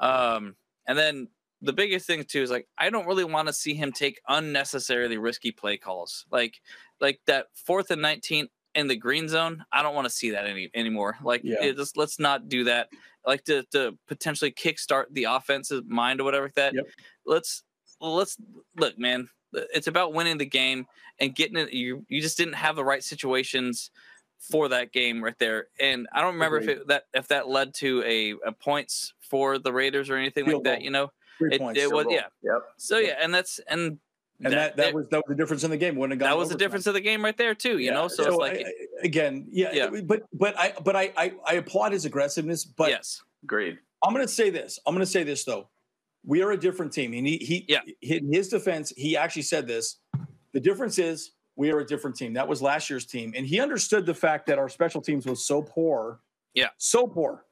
um, and then the biggest thing too is like I don't really want to see him take unnecessarily risky play calls, like like that fourth and 19 in the green zone. I don't want to see that any anymore. Like, Yeah. it just let's not do that. Like to to potentially kickstart the offensive mind or whatever like that. Yep. Let's let's look, man. It's about winning the game and getting it. You you just didn't have the right situations for that game right there. And I don't remember if it, that if that led to a, a points for the Raiders or anything Field like that. You know. Three It- it was- Field yeah. Yep. So yeah, and that's and and that, that, was that was the difference in the game. Wouldn't have that was the difference of the game right there too. You Yeah, know. So, it's like I- again, yeah, Yeah. But but I but I, I I applaud his aggressiveness. But yes, Agreed. I'm going to say this. I'm going to say this though. We are a different team. And he he Yeah. in his defense, he actually said this. The difference is we are a different team. That was last year's team, and he understood the fact that our special teams was so poor. Yeah. so poor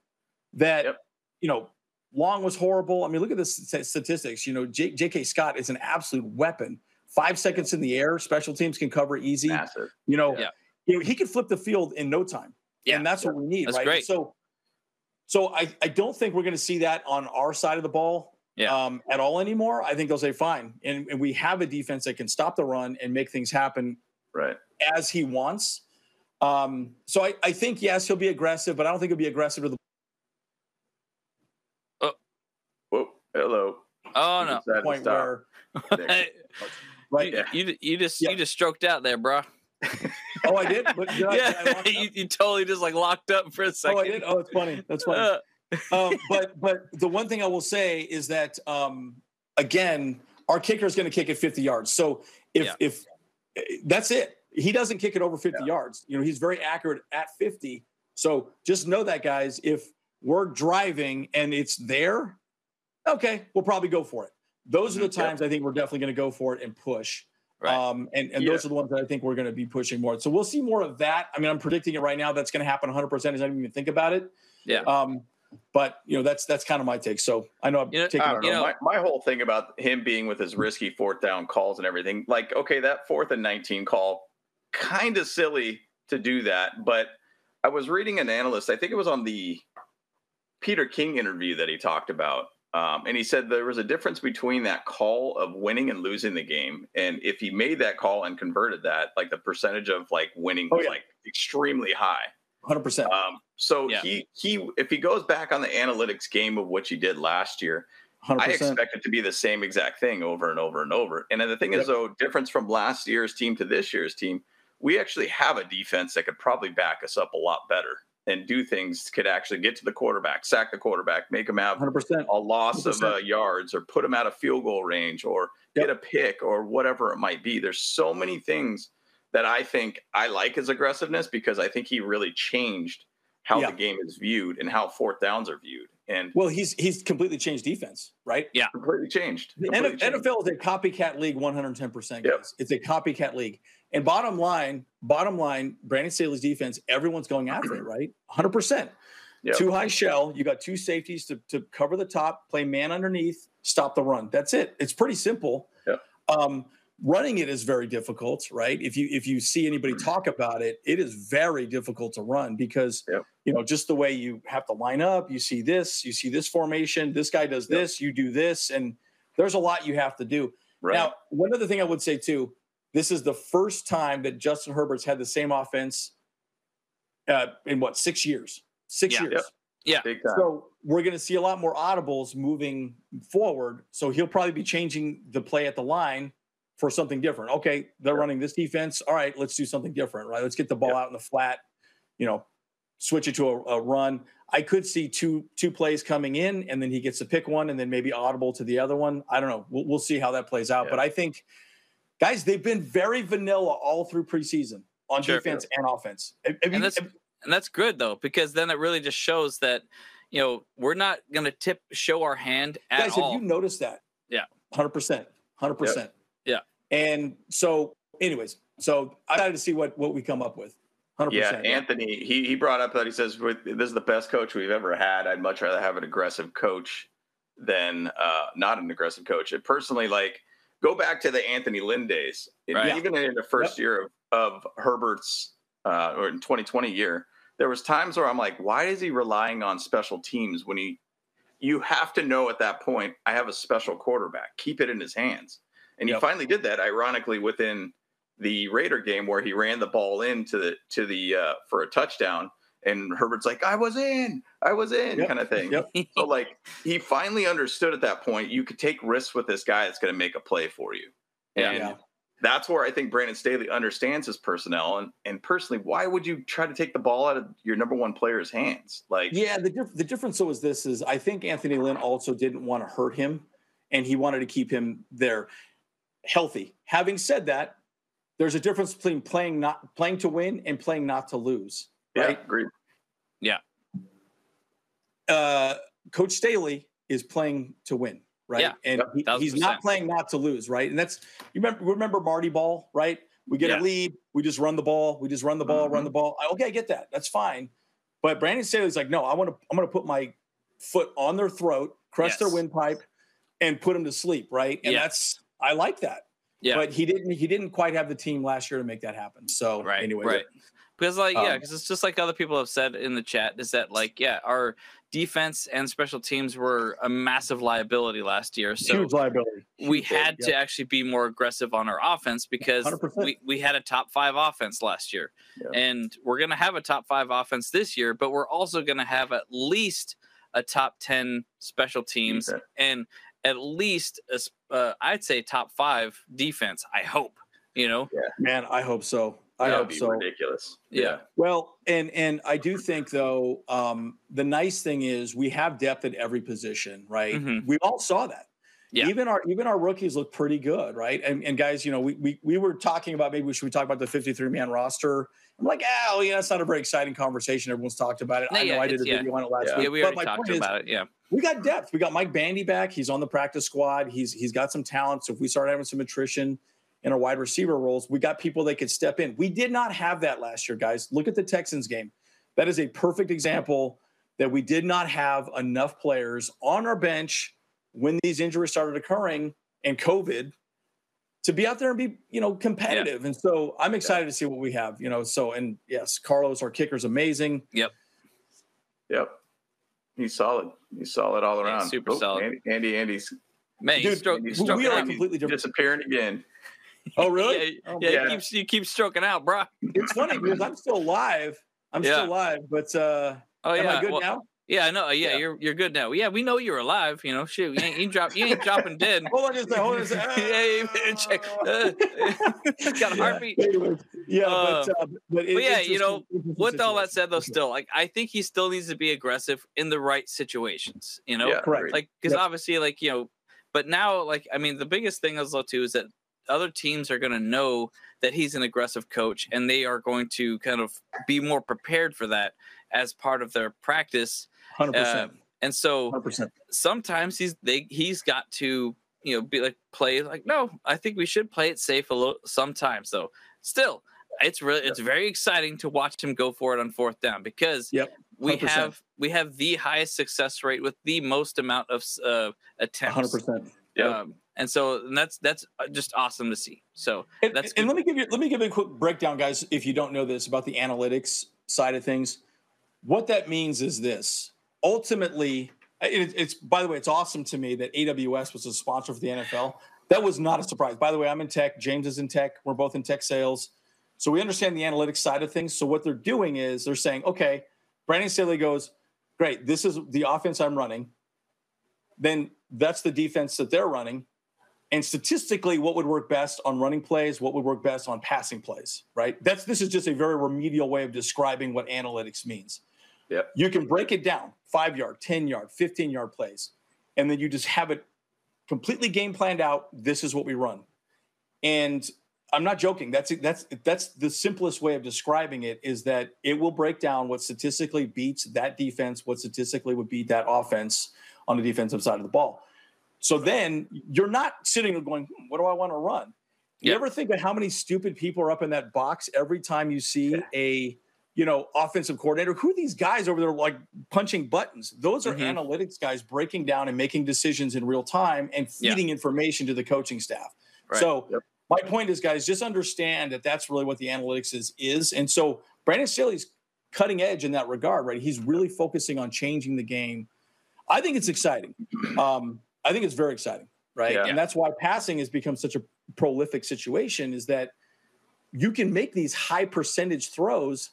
that Yep. you know. Long was horrible. I mean, look at the statistics. You know, J- J.K. Scott is an absolute weapon. Five seconds in the air, special teams can cover easy. Massive. You know, Yeah. you know, he could flip the field in no time. Yeah. And that's what we need, That's right? great. So so I, I don't think we're going to see that on our side of the ball Yeah. um, at all anymore. I think they'll say fine. And, and we have a defense that can stop the run and make things happen Right. as he wants. Um, so I, I think yes, he'll be aggressive, but I don't think he'll be aggressive to the Hello. Oh no. Decided to point stop. where (laughs) right. you, you you just Yeah. you just stroked out there, bro. (laughs) Oh, I did. But did I, did I yeah, lock (laughs) you, you totally just like locked up for a second. oh, I did. Oh, it's funny. That's funny. Uh, um, but but the one thing I will say is that um, again, our kicker is going to kick it 50 yards. So if Yeah. if that's it, he doesn't kick it over 50 yards. You know, he's very accurate at 50. So just know that, guys. If we're driving and it's there, okay, we'll probably go for it. Those are the Mhm. Yeah. times I think we're definitely going to go for it and push. Right. Um, and and Yeah. those are the ones that I think we're going to be pushing more. So we'll see more of that. I mean, I'm predicting it right now. That's going to happen 100 percent as I didn't even think about it. Yeah. Um, but you know, that's that's kind of my take. So I know I'm You know, taking. I know. You know- my, my whole thing about him being with his risky fourth down calls and everything, like, okay, that fourth and 19 call, kind of silly to do that. But I was reading an analyst, I think it was on the Peter King interview that he talked about. Um, and he said there was a difference between that call of winning and losing the game. And if he made that call and converted that, like the percentage of like winning Oh, was yeah. like extremely high. 100. percent Um, so Yeah. he he if he goes back on the analytics game of what he did last year, 100. I expect it to be the same exact thing over and over and over. And then the thing Yep. is, though, difference from last year's team to this year's team, we actually have a defense that could probably back us up a lot better. And do things could actually get to the quarterback, sack the quarterback, make him have 100%. a loss of 100%. uh, yards, or put him out of field goal range, or Yep. get a pick, or whatever it might be. There's so many things that I think I like his aggressiveness because I think he really changed how Yeah. the game is viewed and how fourth downs are viewed, and Well, he's he's completely changed defense, right? Yeah, completely changed. The Completely NFL, changed. NFL is a copycat league 110%. Yep. Guys. It's a copycat league. And bottom line, bottom line, Brandon Staley's defense, everyone's going after it, (clears throat) right? 100%. Yep. Two high shell, you got two safeties to, to cover the top, play man underneath, stop the run. That's it. It's pretty simple. Yep. Um, running it is very difficult, right? If you if you see anybody (clears throat) talk about it, it is very difficult to run because Yep. you know just the way you have to line up. You see this, you see this formation. This guy does this, you do this, and there's a lot you have to do. Right. Now, one other thing I would say too, this is the first time that Justin Herbert's had the same offense uh, in what six years? Six Yeah. years. Yep. Yeah. Big time. So we're going to see a lot more audibles moving forward. So he'll probably be changing the play at the line for something different. Okay, they're Sure. running this defense. All right, let's do something different. Right, let's get the ball Yep. out in the flat. You know, switch it to a, a run. I could see two two plays coming in, and then he gets to pick one, and then maybe audible to the other one. I don't know. We'll, we'll see how that plays out. Yeah. But I think, guys, they've been very vanilla all through preseason on Sure. defense and offense. Have- have you- And that's and that's good though because then it really just shows that you know we're not going to tip show our hand at guys, all. have you noticed that? Yeah. hundred percent, hundred percent. Yeah. And so, anyways, so I got to see what what we come up with. Hundred Yeah, percent. Anthony, he he brought up that he says this is the best coach we've ever had. I'd much rather have an aggressive coach than uh, not an aggressive coach. And personally, like go back to the Anthony Lynn days. Right. Even in the first year of, of Herbert's uh, or in 2020 year, there was times where I'm like, why is he relying on special teams when he you have to know at that point, I have a special quarterback. Keep it in his hands. And Yep. he finally did that, ironically, within the Raider game where he ran the ball into the to the uh, for a touchdown, and Herbert's like, "I was in, I was in," Yep. kind of thing. Yep. So like he finally understood at that point, you could take risks with this guy that's going to make a play for you. Yeah. And Yeah. that's where I think Brandon Staley understands his personnel. And and personally, why would you try to take the ball out of your number one player's hands? Like, Yeah, the diff- the difference though is this is I think Anthony Lynn also didn't want to hurt him, and he wanted to keep him there healthy. Having said that, there's a difference between playing not playing to win and playing not to lose. Yeah, Right? agreed. uh, Coach Staley is playing to win, right? Yeah, and yep, he- he's not playing not to lose, right? And that's you remember remember Marty Ball, right? We get Yeah. a lead, we just run the ball, we just run the ball, Mm-hmm. run the ball. I- Okay, I get that. That's fine. But Brandon Staley's like, no, I want to I'm going to put my foot on their throat, crush their windpipe, and put them to sleep, right? And Yeah. that's I like that. Yeah. But he didn't he didn't quite have the team last year to make that happen. So right anyway, right because like yeah Um, because it's just like other people have said in the chat is that like yeah our defense and special teams were a massive liability last year so huge liability. we had yeah. to actually be more aggressive on our offense because 100%. we, we had a top five offense last year Yeah. and we're going to have a top five offense this year but we're also going to have at least a top 10 special teams Defense. and at least a s- uh, i'd say top five defense i hope you know Yeah. Man, I hope so. I Yeah, That hope would be so. ridiculous. Yeah. Well, and and I do think though, um, the nice thing is we have depth at every position, right? Mhm. We all saw that. Yeah. Even our even our rookies look pretty good, right? And, and guys, you know, we, we we were talking about maybe we should we talk about the 53 man roster? I'm like, oh yeah, it's not a very exciting conversation. Everyone's talked about it. No, I know yeah, I did a yeah. video on it last Yeah. week. yeah we but already my talked point is, about it yeah we got depth. We got Mike Bandy back. He's on the practice squad. He's he's got some talent. So if we start having some attrition in our wide receiver roles, we got people that could step in. We did not have that last year, guys. Look at the Texans game. That is a perfect example that we did not have enough players on our bench when these injuries started occurring and COVID to be out there and be, you know, competitive. And so I'm excited to see what we have, you know. So and yes, Carlos, our kicker's amazing. Yep. Yep. He's solid. He's solid all Yeah, around. super solid. Andy, Andy Andy's man you Dude, stroke, we- you we are out. completely different. disappearing again. (laughs) Oh, really? (laughs) yeah, Oh, yeah, yeah. You, keep, you keep stroking out bro it's funny because I'm still live. I'm Yeah. still live, but uh oh am yeah I good well, now? Yeah, I know. Yeah, yeah, you're you're good now. Yeah, we know you're alive. You know, shoot, you ain't, you drop, you ain't dropping dead. hold on just a hold on just a yeah, check. Uh, got a heartbeat. Yeah, uh, but, uh, but, it, yeah, you know, with all that said, though, still, like I think he still needs to be aggressive in the right situations. You know, yeah, correct. Like because yep. obviously, like you know, but now, like I mean, the biggest thing is though too is that other teams are going to know that he's an aggressive coach, and they are going to kind of be more prepared for that as part of their practice Hundred uh, percent. And so 100%. sometimes he's they he's got to you know be like play like no I think we should play it safe a little sometimes though still it's really it's very exciting to watch him go for it on fourth down because yep, we have we have the highest success rate with the most amount of uh, attempts. Hundred percent. Yeah. Um, and so and that's that's uh, just awesome to see. So and, that's and let me give you let me give you a quick breakdown, guys. If you don't know this about the analytics side of things, what that means is this: ultimately, it, it's by the way, it's awesome to me that AWS was a sponsor for the NFL. That was not a surprise. By the way, I'm in tech. James is in tech. We're both in tech sales. So we understand the analytics side of things. So what they're doing is they're saying, okay, Brandon Staley goes, great, this is the offense I'm running. Then that's the defense that they're running. And statistically, what would work best on running plays, what would work best on passing plays, right? That's this is just a very remedial way of describing what analytics means. Yep. You can break it down five yard, 10 yard, 15 yard plays. And then you just have it completely game planned out. This is what we run. And I'm not joking. That's that's that's the simplest way of describing it is that it will break down what statistically beats that defense, what statistically would beat that offense on the defensive side of the ball. So then you're not sitting and going, hmm, "What do I want to run?" You ever think of how many stupid people are up in that box every time you see a you know, offensive coordinator. Who are these guys over there like punching buttons? Those are mm-hmm. analytics guys breaking down and making decisions in real time and feeding yeah. information to the coaching staff. Right. So yep. my point is, guys, just understand that that's really what the analytics is. Is and so Brandon Staley's cutting edge in that regard, right? He's really focusing on changing the game. I think it's exciting. Um, I think it's very exciting, right? Yeah. And that's why passing has become such a prolific situation. Is that you can make these high percentage throws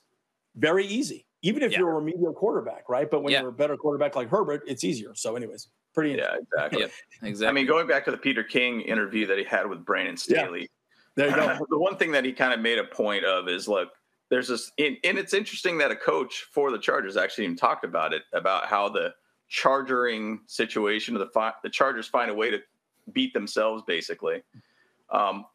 very easy, even if yeah. you're a remedial quarterback, right? But when yeah. you're a better quarterback like Herbert, it's easier. So, anyways, pretty. Yeah, exactly. yeah, exactly. I mean, going back to the Peter King interview that he had with Brandon Staley. Yeah. There you go. (laughs) the one thing that he kind of made a point of is look, there's this, and it's interesting that a coach for the Chargers actually even talked about it about how the chargering situation, of the the Chargers find a way to beat themselves, basically. Um,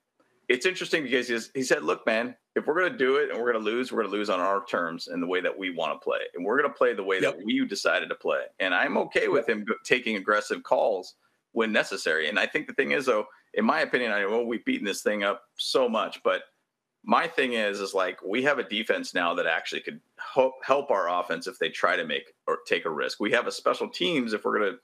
it's interesting because he, he said, "Look, man, if we're going to do it and we're going to lose, we're going to lose on our terms and the way that we want to play. And we're going to play the way yep. that we decided to play. And I'm okay with him taking aggressive calls when necessary. And I think the thing is, though, in my opinion, I know we've beaten this thing up so much, but my thing is, is like we have a defense now that actually could help, help our offense if they try to make or take a risk. We have a special teams if we're going to,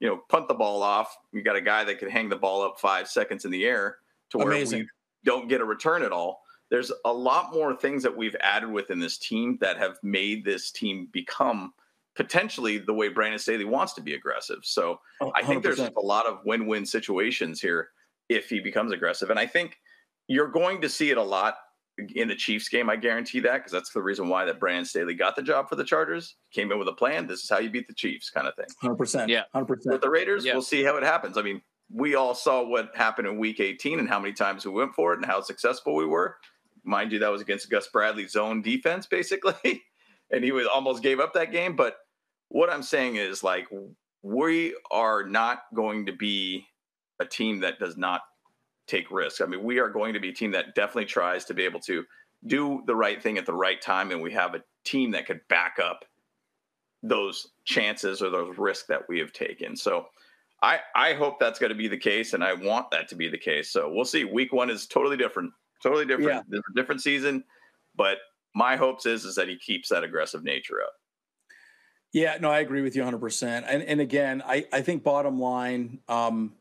you know, punt the ball off. We got a guy that can hang the ball up five seconds in the air to where Amazing. we don't get a return at all there's a lot more things that we've added within this team that have made this team become potentially the way Brandon Staley wants to be aggressive. So oh, I think there's a lot of win-win situations here if he becomes aggressive. And I think you're going to see it a lot in the Chiefs game. I guarantee that because that's the reason why that Brandon Staley got the job for the Chargers. Came in with a plan. This is how you beat the Chiefs, kind of thing. Hundred percent. Yeah, hundred percent. With the Raiders, yeah. we'll see how it happens. I mean, we all saw what happened in Week 18 and how many times we went for it and how successful we were mind you, that was against Gus Bradley's zone defense, basically. (laughs) and he was almost gave up that game. But what I'm saying is like we are not going to be a team that does not take risks. I mean, we are going to be a team that definitely tries to be able to do the right thing at the right time, and we have a team that could back up those chances or those risks that we have taken. So I I hope that's going to be the case, and I want that to be the case. So we'll see. Week one is totally different totally different. Yeah. different season, but my hopes is is that he keeps that aggressive nature up. Yeah, no, I agree with you 100. percent And and again, I I think bottom line, um,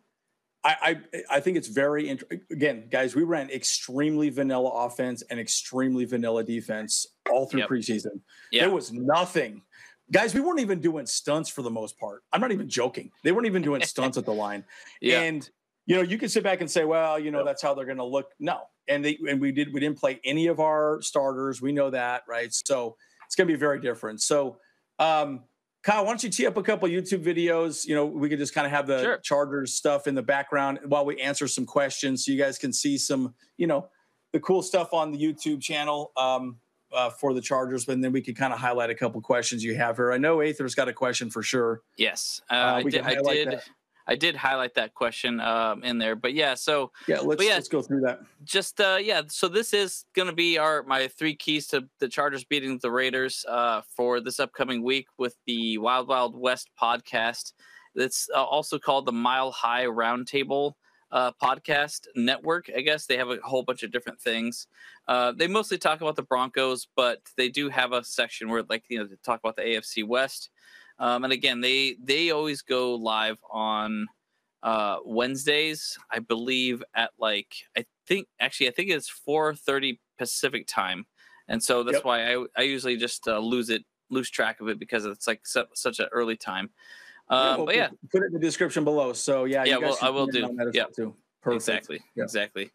I I I think it's very int- again, guys. We ran extremely vanilla offense and extremely vanilla defense all through yep. preseason. Yep. There was nothing. Guys, we weren't even doing stunts for the most part. I'm not even joking. They weren't even doing stunts at the line. (laughs) Yeah. And you know, you can sit back and say, well, you know, yep. that's how they're going to look. No, and they and we did we didn't play any of our starters. We know that, right? So it's going to be very different. So, um, Kyle, why don't you tee up a couple YouTube videos? You know, we could just kind of have the Sure. Chargers stuff in the background while we answer some questions, so you guys can see some, you know, the cool stuff on the YouTube channel um, uh, for the Chargers. And then we could kind of highlight a couple questions you have here. I know Aether's got a question for sure. Yes, uh, Uh, I did. I did. that. I did highlight that question um, in there, but yeah. So Yeah, let's yeah. let's go through that. just uh yeah so this is gonna be our my three keys to the chargers beating the raiders uh for this upcoming week with the wild wild west podcast it's uh, also called the mile high roundtable uh podcast network i guess they have a whole bunch of different things uh they mostly talk about the broncos but they do have a section where like you know they talk about the afc west um and again they they always go live on uh Wednesdays, I believe at like I think actually I think it's 4:30 Pacific time. And so that's Yep. why I I usually just uh, lose it lose track of it because it's like su- such an early time. Um we'll but yeah, put- it in the description below. So yeah, Yeah, you guys well, I will do. that as Yeah. well, too. Perfect. exactly. Yeah. Exactly.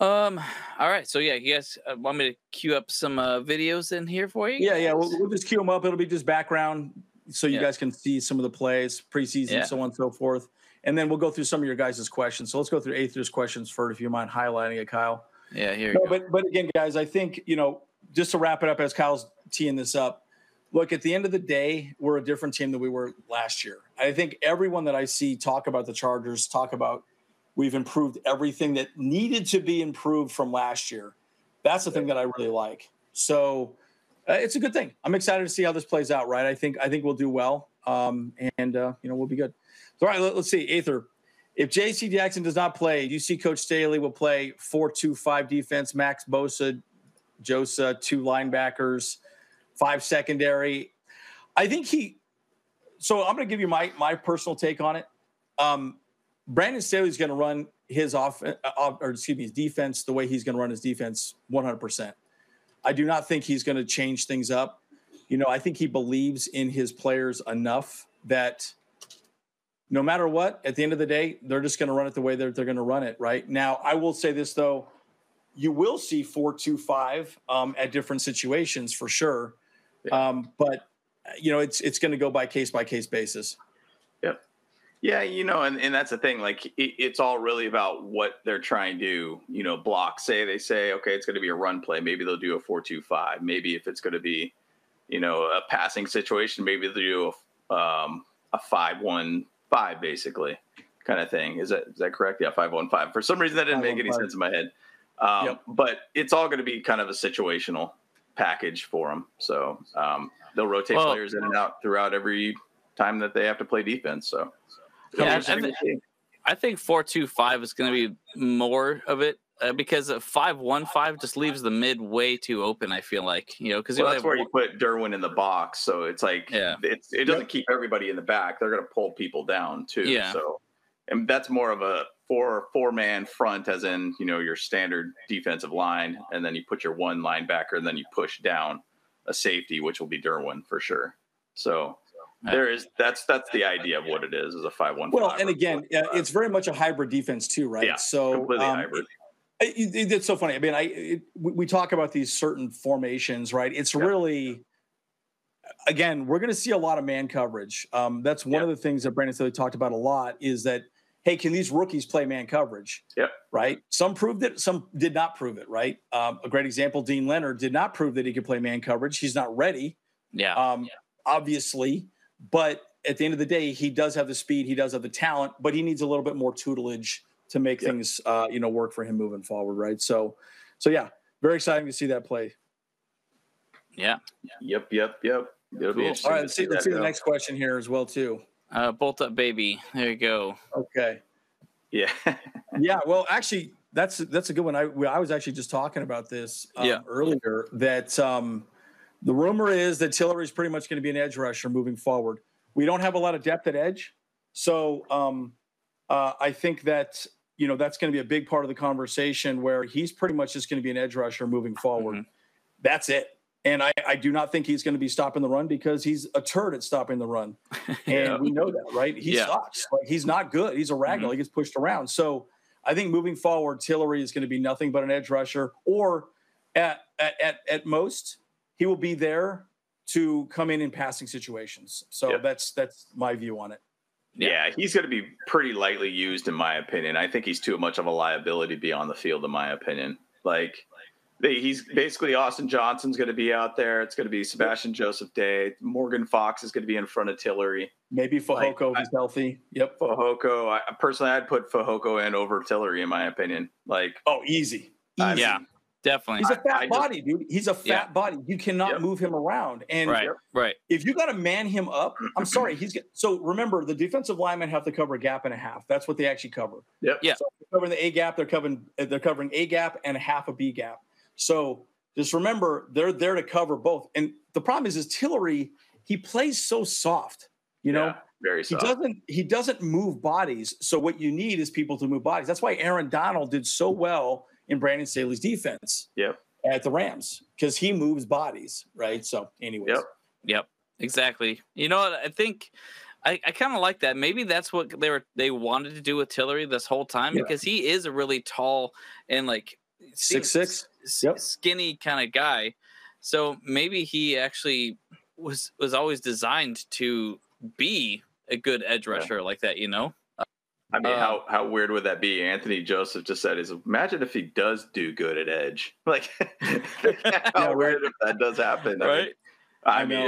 Um all right, so yeah, you guys uh, want me to queue up some uh, videos in here for you? Yeah, yeah. We'll, we'll just queue them up. It'll be just background so you Yeah. guys can see some of the plays, preseason, Yeah. so on and so forth. And then we'll go through some of your guys' questions. So let's go through Aether's questions first, if you mind highlighting it, Kyle. yeah, here you No, go. but but again, guys, I think you know just to wrap it up as Kyle's teeing this up. Look, at the end of the day, we're a different team than we were last year. I think everyone that I see talk about the Chargers talk about we've improved everything that needed to be improved from last year. That's the thing that I really like. So uh, it's a good thing. I'm excited to see how this plays out. Right? I think I think we'll do well, um, and uh, you know we'll be good. So, all right, let, us see, Aether. If J.C. Jackson does not play, do you see Coach Staley will play four-two-five defense, Max Bosa, Josa, two linebackers, five secondary. I think he. So I'm going to give you my my personal take on it. Um, Brandon Staley's going to run his off, uh, or excuse me, his defense the way he's going to run his defense 100. percent I do not think he's going to change things up. You know, I think he believes in his players enough that no matter what, at the end of the day, they're just going to run it the way they're, they're going to run it. Right now, I will say this though, you will see four two five um, at different situations for sure, um, but you know it's it's going to go by case by case basis. Yeah, you know, and, and that's the thing. Like, it, it's all really about what they're trying to, you know, block. Say they say, okay, it's going to be a run play. Maybe they'll do a four-two-five. Maybe if it's going to be, you know, a passing situation, maybe they'll do a, um, a five-one-five, basically, kind of thing. Is that is that correct? Yeah, five-one-five. For some reason, that didn't make any sense in my head. Um, Yep. But it's all going to be kind of a situational package for them. So um, they'll rotate Well- players in and out throughout every time that they have to play defense. So. Yeah, I- I Interesting to think- I think four two five is going to be more of it uh, because a five one five just leaves the mid way too open. I feel like you know because Well, that's where you put Derwin in the box, so it's like Yeah. it's it doesn't keep everybody in the back. They're going to pull people down too. Yeah. So, and that's more of a four four man front, as in you know your standard defensive line, and then you put your one linebacker, and then you push down a safety, which will be Derwin for sure. So. There is that's that's the idea of what it is is a five one. Well, and again, uh, it's very much a hybrid defense too, right? Yeah, so completely um, hybrid. it- it- it's so funny. I mean, I it, we talk about these certain formations, right? It's Yeah. really, again, we're going to see a lot of man coverage. Um, that's one Yeah. of the things that Brandon Staley talked about a lot. Is that hey, can these rookies play man coverage? Yep. Right. Some proved it. Some did not prove it. Right. Um, a great example: Deane Leonard did not prove that he could play man coverage. He's not ready. yeah um, obviously. But at the end of the day, he does have the speed, he does have the talent, but he needs a little bit more tutelage to make Yep. things, uh, you know, work for him moving forward, right? So, so yeah, very exciting to see that play. yeah. Yep, yep, yep. It'll Cool. interesting All right, let's see, let's that see the next question here as well too. Uh, bolt up baby. There you go. Okay, Yeah. (laughs) yeah, well, actually, that's that's a good one. I I was actually just talking about this um, Yeah. earlier that um, the rumor is that Tillery is pretty much going to be an edge rusher moving forward. We don't have a lot of depth at edge, so um, uh, I think that you know that's going to be a big part of the conversation where he's pretty much just going to be an edge rusher moving forward. Mhm. That's it. And I, I do not think he's going to be stopping the run because he's a turd at stopping the run. (laughs) And Yeah. we know that, right? He Yeah. sucks. Like he's not good. He's a ragdoll. He gets pushed around. So I think moving forward, Tillery is going to be nothing but an edge rusher, or at at at, at most, he will be there to come in in passing situations. So Yep. that's that's my view on it. Yeah, he's going to be pretty lightly used, in my opinion. I think he's too much of a liability to be on the field, in my opinion. Like, they, he's basically Austin Johnson's going to be out there. It's going to be Sebastian Joseph Day. Morgan Fox is going to be in front of Tillery. Maybe Like, Fehoko if healthy. Yep. Fehoko, I, personally, I'd put Fehoko in over Tillery, in my opinion. Like, Oh, easy. I Easy. Yeah, definitely. He's a fat I just- body, dude. He's a fat Yeah. body. You cannot Yep. move him around. And Right, right. if you got to man him up, I'm sorry. He's get- so remember the defensive linemen have to cover a gap and a half. That's what they actually cover. Yep. Yeah. So they're covering the A gap, they're covering uh, they're covering A gap and a half a B gap. So just remember they're there to cover both. And the problem is, is Tillery he plays so soft. You know, Yeah, very he doesn't he doesn't move bodies. So what you need is people to move bodies. That's why Aaron Donald did so well in Brandon Staley's defense Yep. at the Rams because he moves bodies, right? So, anyways, Yep. Yep, exactly. You know what? I think I, I kind of like that. Maybe that's what they were they wanted to do with Tillery this whole time Yeah. because he is a really tall and like Six, six. s- Yep. skinny kind of guy. So maybe he actually was was always designed to be a good edge Yeah. rusher like that. You know? I mean, Uh, how how weird would that be? Anthony Joseph just said, "Is imagine if he does do good at edge. (laughs) Like, (laughs) how right. weird if that does happen. I mean, Right? I I mean, know.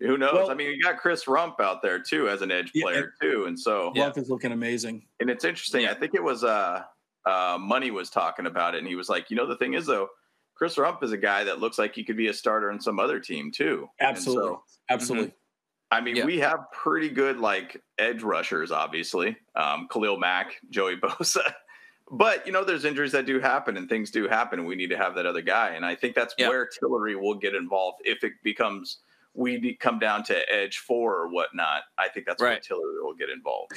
Yeah. who knows? Well- I mean, you got Chris Rumph out there too as an edge Yeah, player too, and so Yeah. Bluff is looking amazing. and it's interesting. I think it was uh, uh, Money was talking about it, and he was like, you know, the thing is though, Chris Rumph is a guy that looks like he could be a starter in some other team too. Absolutely, so, absolutely. I mean, Yeah. we have pretty good like edge rushers, obviously. Um, Khalil Mack, Joey (laughs) Bosa. But you know, there's injuries that do happen and things do happen, and we need to have that other guy. And I think that's Yeah. where Tillery will get involved if it becomes we come down to edge four or whatnot. I think that's where Right. Tillery will get involved.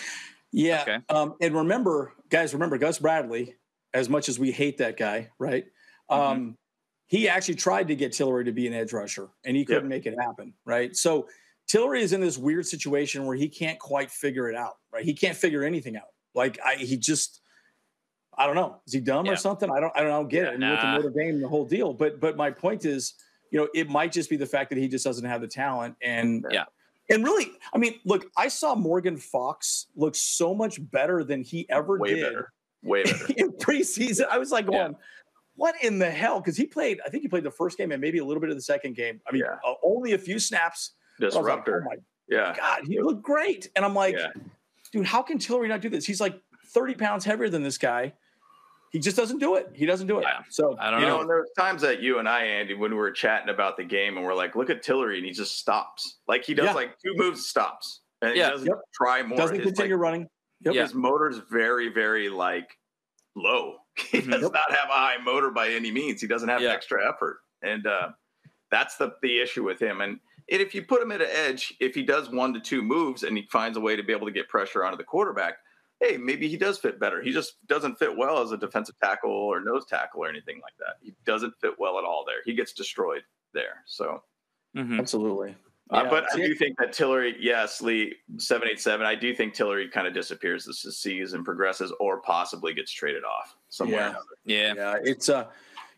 Yeah. Okay. Um, and remember, guys, remember Gus Bradley. As much as we hate that guy, right? Um, he actually tried to get Tillery to be an edge rusher, and he couldn't make it happen, right? So Tillery is in this weird situation where he can't quite figure it out, right? He can't figure anything out. Like I, he just, I don't know, is he dumb Yeah. or something? I don't, I don't, I don't get Yeah, it. And with the. Notre Dame, the whole deal. But, but my point is, you know, it might just be the fact that he just doesn't have the talent, and Yeah. and really, I mean, look, I saw Morgan Fox look so much better than he ever Way did better. Way (laughs) better. in preseason. I was like Yeah. going, what in the hell? Because he played, I think he played the first game and maybe a little bit of the second game. I mean, Yeah. uh, only a few snaps. I was like, Disruptor. oh my yeah. God, he looked great. And I'm like, Yeah. dude, how can Tillery not do this? He's like 30 pounds heavier than this guy. He just doesn't do it. He doesn't do it. Yeah. So I don't You know, know. and there was times that you and I, Andy, when we were chatting about the game, and we're like, "Look at Tillery," and he just stops. Like he does, Yeah. like two moves, stops, and Yeah. he doesn't Yep. try more. doesn't His, continue like, running. Yep. Yeah. his motor's very, very like low. (laughs) He Mhm. does Yep. not have a high motor by any means. He doesn't have Yeah. extra effort, and uh, that's the the issue with him. And and if you put him at an edge, if he does one to two moves and he finds a way to be able to get pressure onto the quarterback, hey, maybe he does fit better. He just doesn't fit well as a defensive tackle or nose tackle or anything like that. He doesn't fit well at all there. He gets destroyed there. So, Mhm. Absolutely. uh, Yeah. but I See, do think that Tillery, yes, Lee seven eight seven. I do think Tillery kind of disappears as the season progresses, or possibly gets traded off somewhere. Yeah. or. Yeah. Yeah, it's uh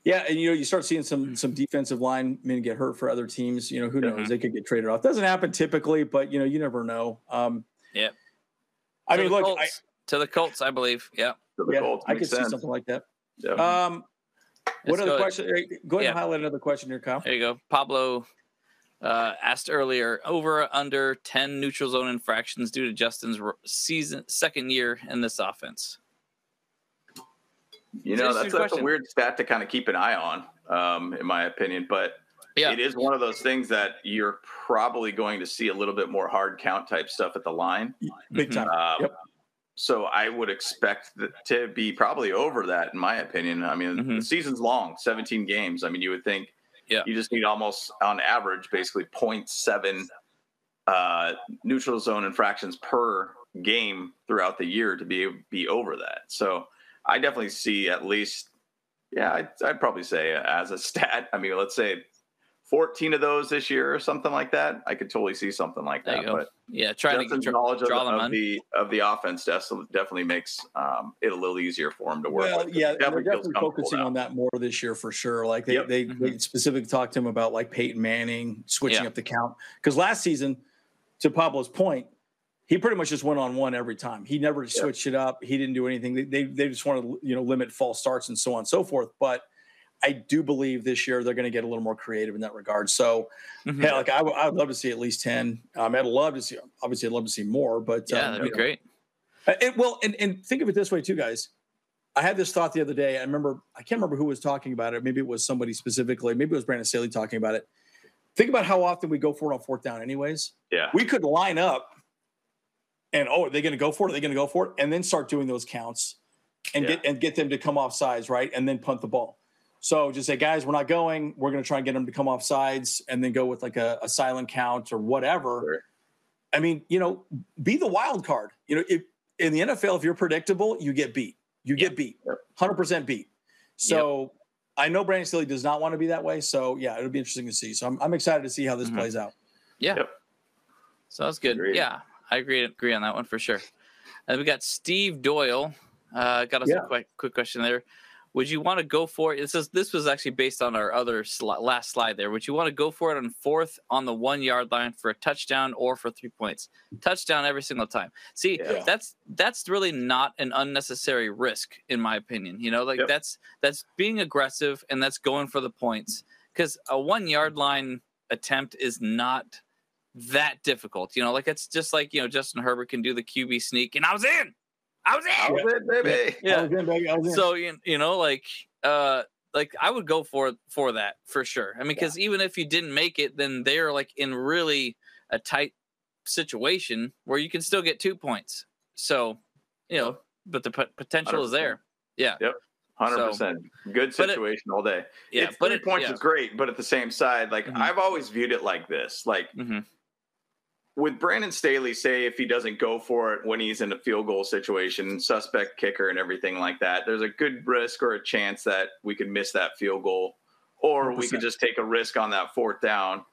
yeah, and you know, you start seeing some some defensive linemen get hurt for other teams. You know, who knows? Mhm. They could get traded off. Doesn't happen typically, but you know, you never know. Um Yep. I To mean, the look, I, to the Colts, I believe. Yeah. So the yeah, Colts I make could see something like that. Yeah. Um what Let's other go- question? Go ahead Yeah. and highlight another question here, Kyle. There you go. Pablo uh, asked earlier over under 10 neutral zone infractions due to Justin's season second year in this offense. You know, that's, interesting that's a weird stat to kind of keep an eye on, um, in my opinion. But Yeah. it is one of those things that you're probably going to see a little bit more hard count type stuff at the line. Big time. Um, Yep. So I would expect that to be probably over that, in my opinion. I mean, Mhm. the season's long, 17 games. I mean, you would think Yeah. you just need almost on average, basically 0.7 uh, neutral zone infractions per game throughout the year to be be over that. So I definitely see at least, yeah, I'd, I'd probably say as a stat. I mean, let's say 14 of those this year or something like that, I could totally see something like There that. But Yeah, trying Justin's to knowledge draw, of, them of on. the of the offense definitely makes um, it a little easier for him to work Well, with. yeah, He they're definitely focusing now. on that more this year for sure. Like they Yep. they, Mhm. they specifically talked to him about like Peyton Manning switching Yeah. up the count because last season, to Pablo's point, he pretty much just went on one every time. He never switched it up. He didn't do anything. They, they they just wanted to you know limit false starts and so on and so forth. But I do believe this year they're going to get a little more creative in that regard. So Mhm. yeah, like I would I would love to see at least ten. Um, I'd love to see obviously I'd love to see more, but yeah, um, that'd be know, great. uh, It, well, and, and think of it this way too, guys. I had this thought the other day. I remember, I can't remember who was talking about it. Maybe it was somebody specifically. Maybe it was Brandon Staley talking about it. Think about how often we go for it on fourth down, anyways. Yeah. We could line up and, oh, are they going to go for it? Are they going to go for it? And then start doing those counts and Yeah. get and get them to come off sides, right? And then punt the ball. So just say, guys, we're not going. We're going to try and get them to come off sides and then go with like a, a silent count or whatever. Sure. I mean, you know, be the wild card. You know, if, in the NFL, if you're predictable, you get beat. You get beat, hundred percent beat. So I know Brandon Staley does not want to be that way. So yeah, it'll be interesting to see. So I'm, I'm excited to see how this Mhm. plays out. Yeah. Yep. So that's good. Agreed. Yeah, I agree agree on that one for sure. And we got Steve Doyle. Uh, got us Yeah. a quick quick question there. Would you want to go for it? It says this was actually based on our other sli- last slide there. Would you want to go for it on fourth on the one yard line for a touchdown or for three points? Touchdown every single time. See, Yeah. that's that's really not an unnecessary risk in my opinion. You know, like Yep. that's that's being aggressive and that's going for the points because a one yard line attempt is not that difficult. You know, like it's just like you know Justin Herbert can do the QB sneak, and I was in, I was That in. was it, baby. I Yeah. was in, baby. I was in. So you you know like uh like I would go for for that for sure. I mean, because even if you didn't make it, then they're like in really a tight situation where you can still get two points. So you know, but the pot- potential is 100%. there. Yeah, Yep. Hundred percent. Good But it- situation all day. yeah. it's but three it, points yeah. is great, but at the same side, like Mhm. I've always viewed it like this: like Mhm.100%. We could miss that field goal, or we could just take a risk on that fourth down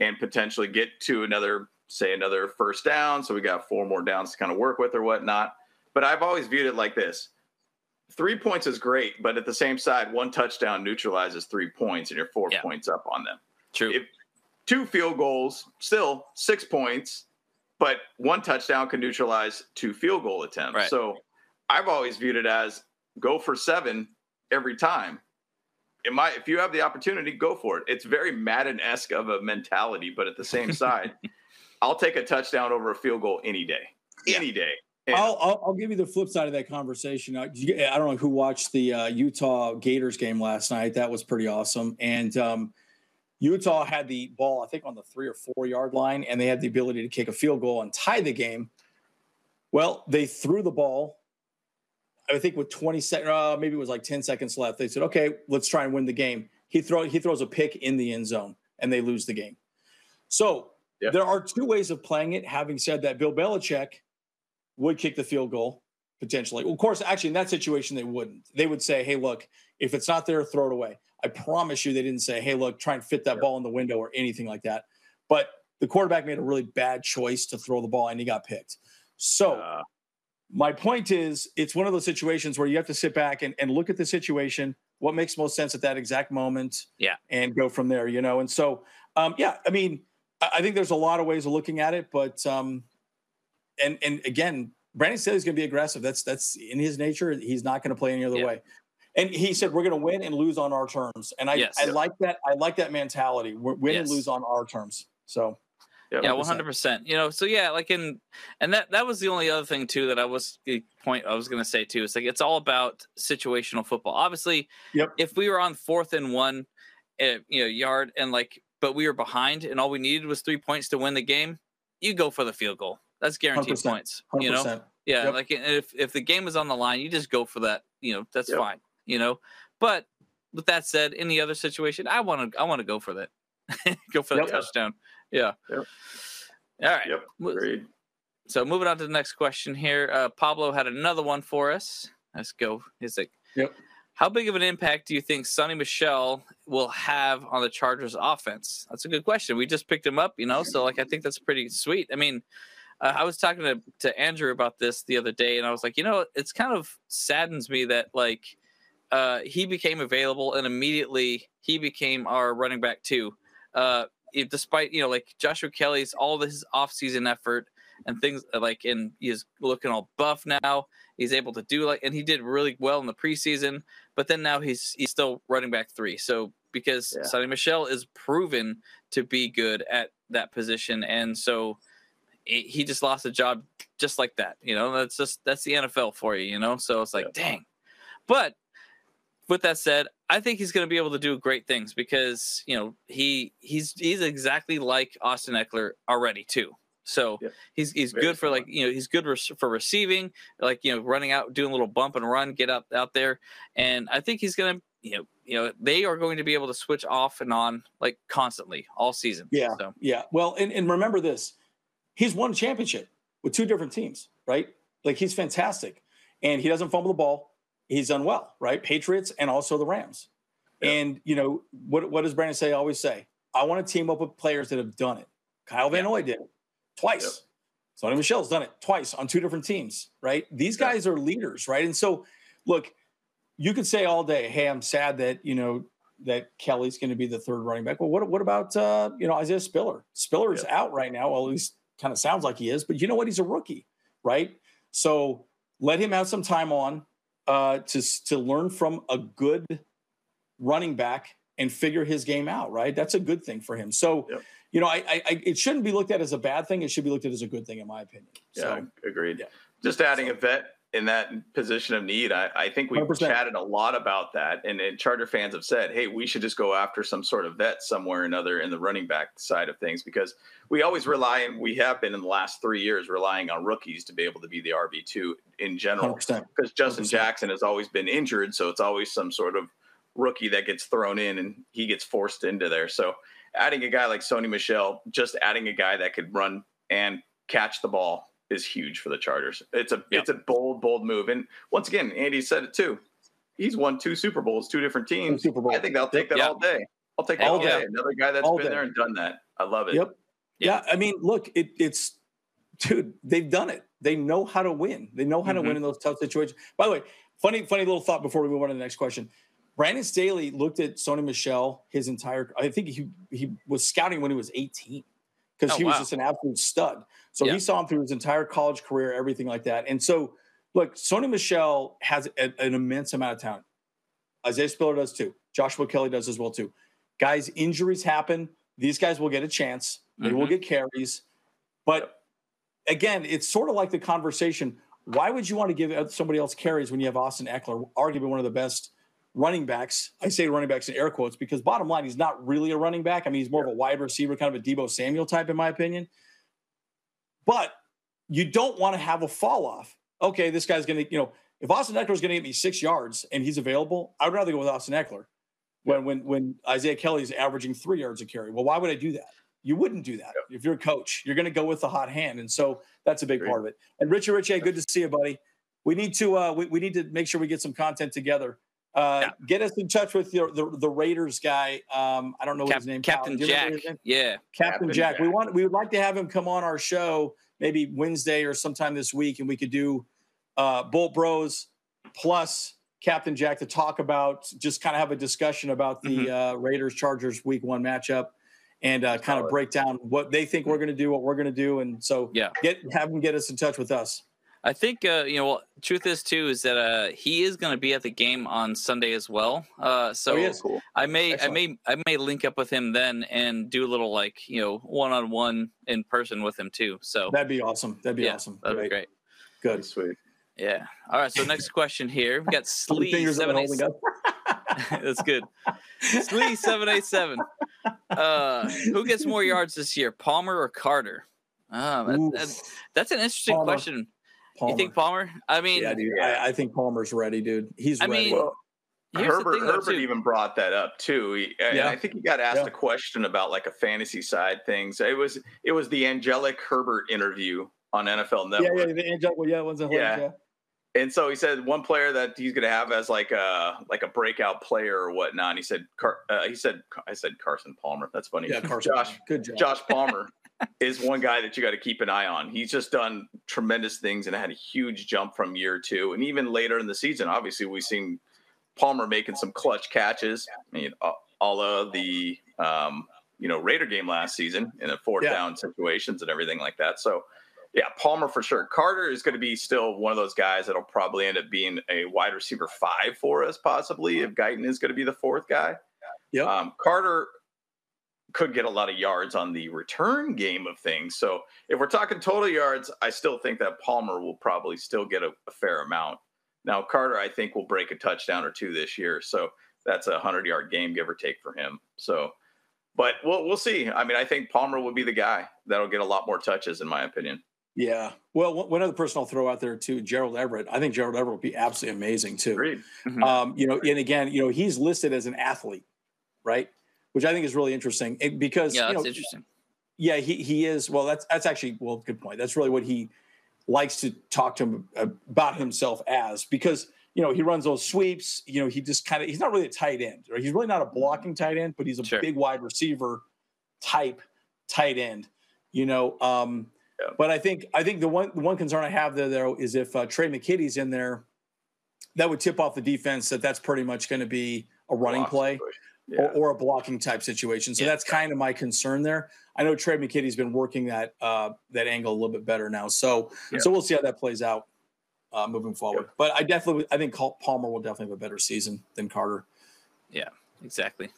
and potentially get to another, say another first down. So we got four more downs to kind of work with or whatnot. But I've always viewed it like this. Three points is great, but at the same side, one touchdown neutralizes three points, and you're four Yeah. points up on them True. if two field goals, still six points, but one touchdown can neutralize two field goal attempts. Right. So I've always viewed it as go for seven every time. It might, if you have the opportunity, go for it. It's very Madden esque of a mentality, but at the same (laughs) side, I'll take a touchdown over a field goal any day, any day. I'll, I'll I'll give you the flip side of that conversation. I, I don't know who watched the uh, Utah Gators game last night. That was pretty awesome. And um, Utah had the ball, I think, on the three or four yard line, and they had the ability to kick a field goal and tie the game. Well, they threw the ball. I think with 20 seconds, uh, maybe it was like 10 seconds left. They said, "Okay, let's try and win the game." He throw he throws a pick in the end zone, and they lose the game. So Yeah. there are two ways of playing it. Having said that, Bill Belichick would kick the field goal potentially. Well, of course, actually, in that situation, they wouldn't. They would say, "Hey, look, if it's not there, throw it away." I promise you, they didn't say, "Hey, look, try and fit that ball in the window" or anything like that. But the quarterback made a really bad choice to throw the ball, and he got picked. So uh, my point is, it's one of those situations where you have to sit back and, and look at the situation, what makes most sense at that exact moment, Yeah. and go from there. You know, and so um, yeah, I mean, I, I think there's a lot of ways of looking at it, but um, and and again, Brandon Staley's going to be aggressive. That's that's in his nature. He's not going to play any other Yeah. way. And he said we're going to win and lose on our terms. And I, Yes. I like that. I like that mentality. We're win and lose on our terms. So yeah 100%. one hundred percent. You know, so yeah, like in and that that was the only other thing too that I was the point I was going to say too. It's like it's all about situational football. Obviously, Yep. if we were on fourth and one, uh, you know, yard and like, but we were behind and all we needed was three points to win the game, you go for the field goal. That's guaranteed 100%. points. You know, yeah, Yep. like if if the game is on the line, you just go for that. You know, that's Yep. fine. You know, but with that said, in the other situation, I want to I want to go for that. (laughs) go for that Yep. touchdown. Yeah. Yep. All right. Yep. Agreed. So moving on to the next question here. Uh, Pablo had another one for us. Let's go. He's like, Yep. How big of an impact do you think Sony Michel will have on the Chargers offense? That's a good question. We just picked him up, you know, so like I think that's pretty sweet. I mean, uh, I was talking to, to Andrew about this the other day, and I was like, you know, it's kind of saddens me that like uh, he became available and immediately he became our running back too. Uh, despite you know like Joshua Kelley's all his offseason effort and things like, and he's looking all buff now. He's able to do like, and he did really well in the preseason. But then now he's he's still running back three. So because yeah. Sony Michel is proven to be good at that position, and so he just lost a job just like that. You know, that's just that's the NFL for you. You know, so it's like, yeah. dang. But with that said, I think he's going to be able to do great things because you know he he's he's exactly like Austin Ekeler already too. So yep. he's he's Very good for like you know he's good for receiving, like you know running out, doing a little bump and run, get out out there, and I think he's gonna you know you know they are going to be able to switch off and on like constantly all season. Yeah, so. yeah. Well, and, and remember this, he's won a championship with two different teams, right? Like he's fantastic, and he doesn't fumble the ball. He's done well, right? Patriots and also the Rams. Yep. And you know what? What does Brandon say? Always say, I want to team up with players that have done it. Kyle Van Noy did it twice. Yep. Sony Michel's done it twice on two different teams, right? These guys are leaders, right? And so, look, you could say all day, "Hey, I'm sad that you know that Kelley's going to be the third running back." Well, what what about uh, you know Isaiah Spiller? Spiller is yep. out right now. Well, at least kind of sounds like he is, but you know what? He's a rookie, right? So let him have some time on uh, to to learn from a good running back and figure his game out, right? That's a good thing for him. So. Yep you know, I, I, it shouldn't be looked at as a bad thing. It should be looked at as a good thing, in my opinion. Yeah, so, agreed. Yeah. Just adding so. a vet in that position of need, I, I think we've 100%. chatted a lot about that, and, and, Charger fans have said, "Hey, we should just go after some sort of vet somewhere or another in the running back side of things," because we always rely, and we have been in the last three years relying on rookies to be able to be the RB two in general. Because Justin 100%. Jackson has always been injured, so it's always some sort of rookie that gets thrown in and he gets forced into there. So adding a guy like Sony Michel, just adding a guy that could run and catch the ball is huge for the Chargers. It's a yep. it's a bold, bold move. And once again, Andy said it too. He's won two Super Bowls, two different teams. Super Bowl. I think I'll take that yep. all day. I'll take that all day. Another guy that's all been day. there and done that. I love it. Yep. Yeah. yeah. I mean, look, it, it's dude, they've done it. They know how to win. They know how mm-hmm. to win in those tough situations. By the way, funny, funny little thought before we move on to the next question. Brandon Staley looked at Sony Michel his entire. I think he he was scouting when he was 18 because oh, he was wow. just an absolute stud. So yeah. he saw him through his entire college career, everything like that. And so, look, Sony Michel has a, an immense amount of talent. Isaiah Spiller does too. Joshua Kelley does as well too. Guys, injuries happen. These guys will get a chance. They mm-hmm. will get carries. But again, it's sort of like the conversation. Why would you want to give somebody else carries when you have Austin Ekeler, arguably one of the best running backs. I say running backs in air quotes because bottom line, he's not really a running back. I mean, he's more of a wide receiver, kind of a Deebo Samuel type, in my opinion. But you don't want to have a fall off. Okay, this guy's going to, you know, if Austin Ekeler is going to get me six yards and he's available, I'd rather go with Austin Ekeler when when when Isaiah Kelly is averaging three yards a carry. Well, why would I do that? You wouldn't do that if you're a coach. You're going to go with the hot hand, and so that's a big Great. part of it. And Richie, Richie, good to see you, buddy. We need to uh, we, we need to make sure we get some content together uh, yeah. Get us in touch with your, the the Raiders guy. Um, I don't know Cap- his name. Captain Jack. Name? Yeah, Captain, Captain Jack. Jack. We want we would like to have him come on our show maybe Wednesday or sometime this week, and we could do uh, Bolt Bros plus Captain Jack to talk about just kind of have a discussion about the mm-hmm. uh, Raiders Chargers Week One matchup and uh, kind of break down what they think we're going to do, what we're going to do, and so yeah, get have them get us in touch with us. I think uh, you know. Well, truth is too is that uh, he is going to be at the game on Sunday as well. Uh, so oh, cool. I may, Excellent. I may, I may link up with him then and do a little like you know one on one in person with him too. So that'd be awesome. That'd be yeah, awesome. That'd great. be great. Good, sweet. Yeah. All right. So next question here. We got (laughs) Slee seven eight. (laughs) That's good. Slee seven eight seven. Uh, who gets more yards this year, Palmer or Carter? Oh, that, that, that's an interesting Palmer. question. Palmer. You think Palmer? I mean, yeah, dude. I, I, think Palmer's ready, dude. He's I ready. Mean, well, Herbert Herbert even brought that up too. He, yeah. I think he got asked yeah. a question about like a fantasy side things. It was it was the angelic Herbert interview on NFL Network. Yeah, yeah, the angelic. Well, yeah, one's a yeah. yeah. and so he said one player that he's going to have as like a like a breakout player or whatnot. And he said, Car- uh, he said, I said Carson Palmer. That's funny. Yeah, (laughs) Carson. Josh, good job. Josh Palmer (laughs) is one guy that you got to keep an eye on. He's just done tremendous things and had a huge jump from year two, and even later in the season. Obviously, we've seen Palmer making some clutch catches. I mean, all of the um, you know Raider game last season in a fourth yeah. down situations and everything like that. So yeah, Palmer for sure. Carter is going to be still one of those guys that'll probably end up being a wide receiver five for us, possibly if Guyton is going to be the fourth guy. Yeah. Um, Carter could get a lot of yards on the return game of things. So if we're talking total yards, I still think that Palmer will probably still get a, a fair amount. Now Carter, I think, will break a touchdown or two this year. So that's a hundred yard game, give or take, for him. So, but we'll we'll see. I mean, I think Palmer will be the guy that'll get a lot more touches, in my opinion. Yeah. Well, one other person I'll throw out there too, Gerald Everett. I think Gerald Everett will be absolutely amazing too. Mm-hmm. Um, you know, and again, you know, he's listed as an athlete, right? Which I think is really interesting because yeah, that's you know, interesting. Yeah, he he is. Well, that's that's actually well, good point. That's really what he likes to talk to him about himself as because you know he runs those sweeps. You know, he just kind of he's not really a tight end. Right? He's really not a blocking tight end, but he's a sure. big wide receiver type tight end. You know. Um, but I think I think the one the one concern I have there though is if uh, Tre' McKitty's in there, that would tip off the defense that that's pretty much going to be a running play yeah. or, or, a blocking type situation. So yeah. that's kind of my concern there. I know Tre' McKitty's been working that uh, that angle a little bit better now. So yeah. so we'll see how that plays out uh, moving forward. But I definitely I think Palmer will definitely have a better season than Carter. Yeah, exactly.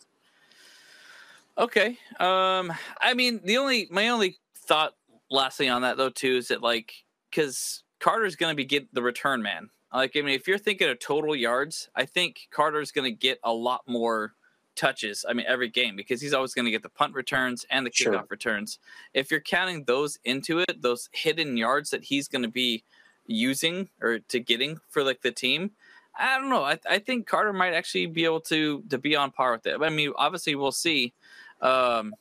Okay. Um, I mean, the only my only thought lastly on that though too is that like because Carter's going to be get the return man. Like I mean, if you're thinking of total yards, I think Carter's going to get a lot more touches. I mean, every game because he's always going to get the punt returns and the kickoff sure. returns. If you're counting those into it, those hidden yards that he's going to be using or to getting for like the team, I don't know. I, I think Carter might actually be able to to be on par with it. I mean, obviously we'll see. Um,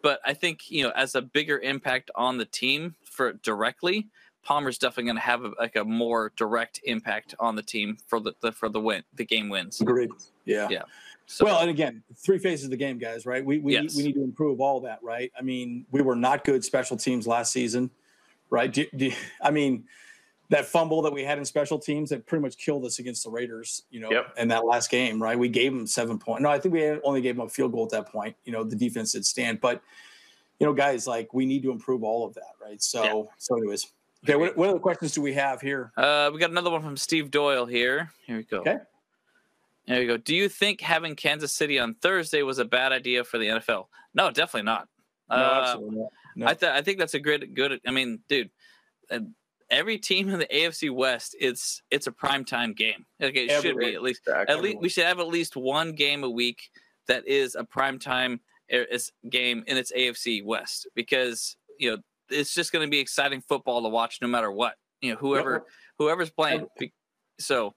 but I think you know, as a bigger impact on the team for directly, Palmer's definitely going to have a, like a more direct impact on the team for the, the for the win, the game wins. Agreed. Yeah. Yeah. So, well, and again, three phases of the game, guys. Right? We we yes. we need to improve all that. Right? I mean, we were not good special teams last season. Right? Do, do, I mean, that fumble that we had in special teams that pretty much killed us against the Raiders, you know, yep. in that last game, right? We gave them seven points. No, I think we only gave them a field goal at that point. You know, the defense did stand, but you know, guys, like we need to improve all of that, right? So, yeah. so anyways, okay. What, what other questions do we have here? Uh, we got another one from Steve Doyle here. Here we go. Okay. There you go. Do you think having Kansas City on Thursday was a bad idea for the NFL? No, definitely not. No, uh, absolutely not. No. I, th- I think that's a good good. I mean, dude, uh, every team in the AFC West, it's it's a prime time game. Like it should be at least. At least we should have at least one game a week that is a prime time game in its AFC West because you know it's just going to be exciting football to watch no matter what. You know, whoever whoever's playing. So,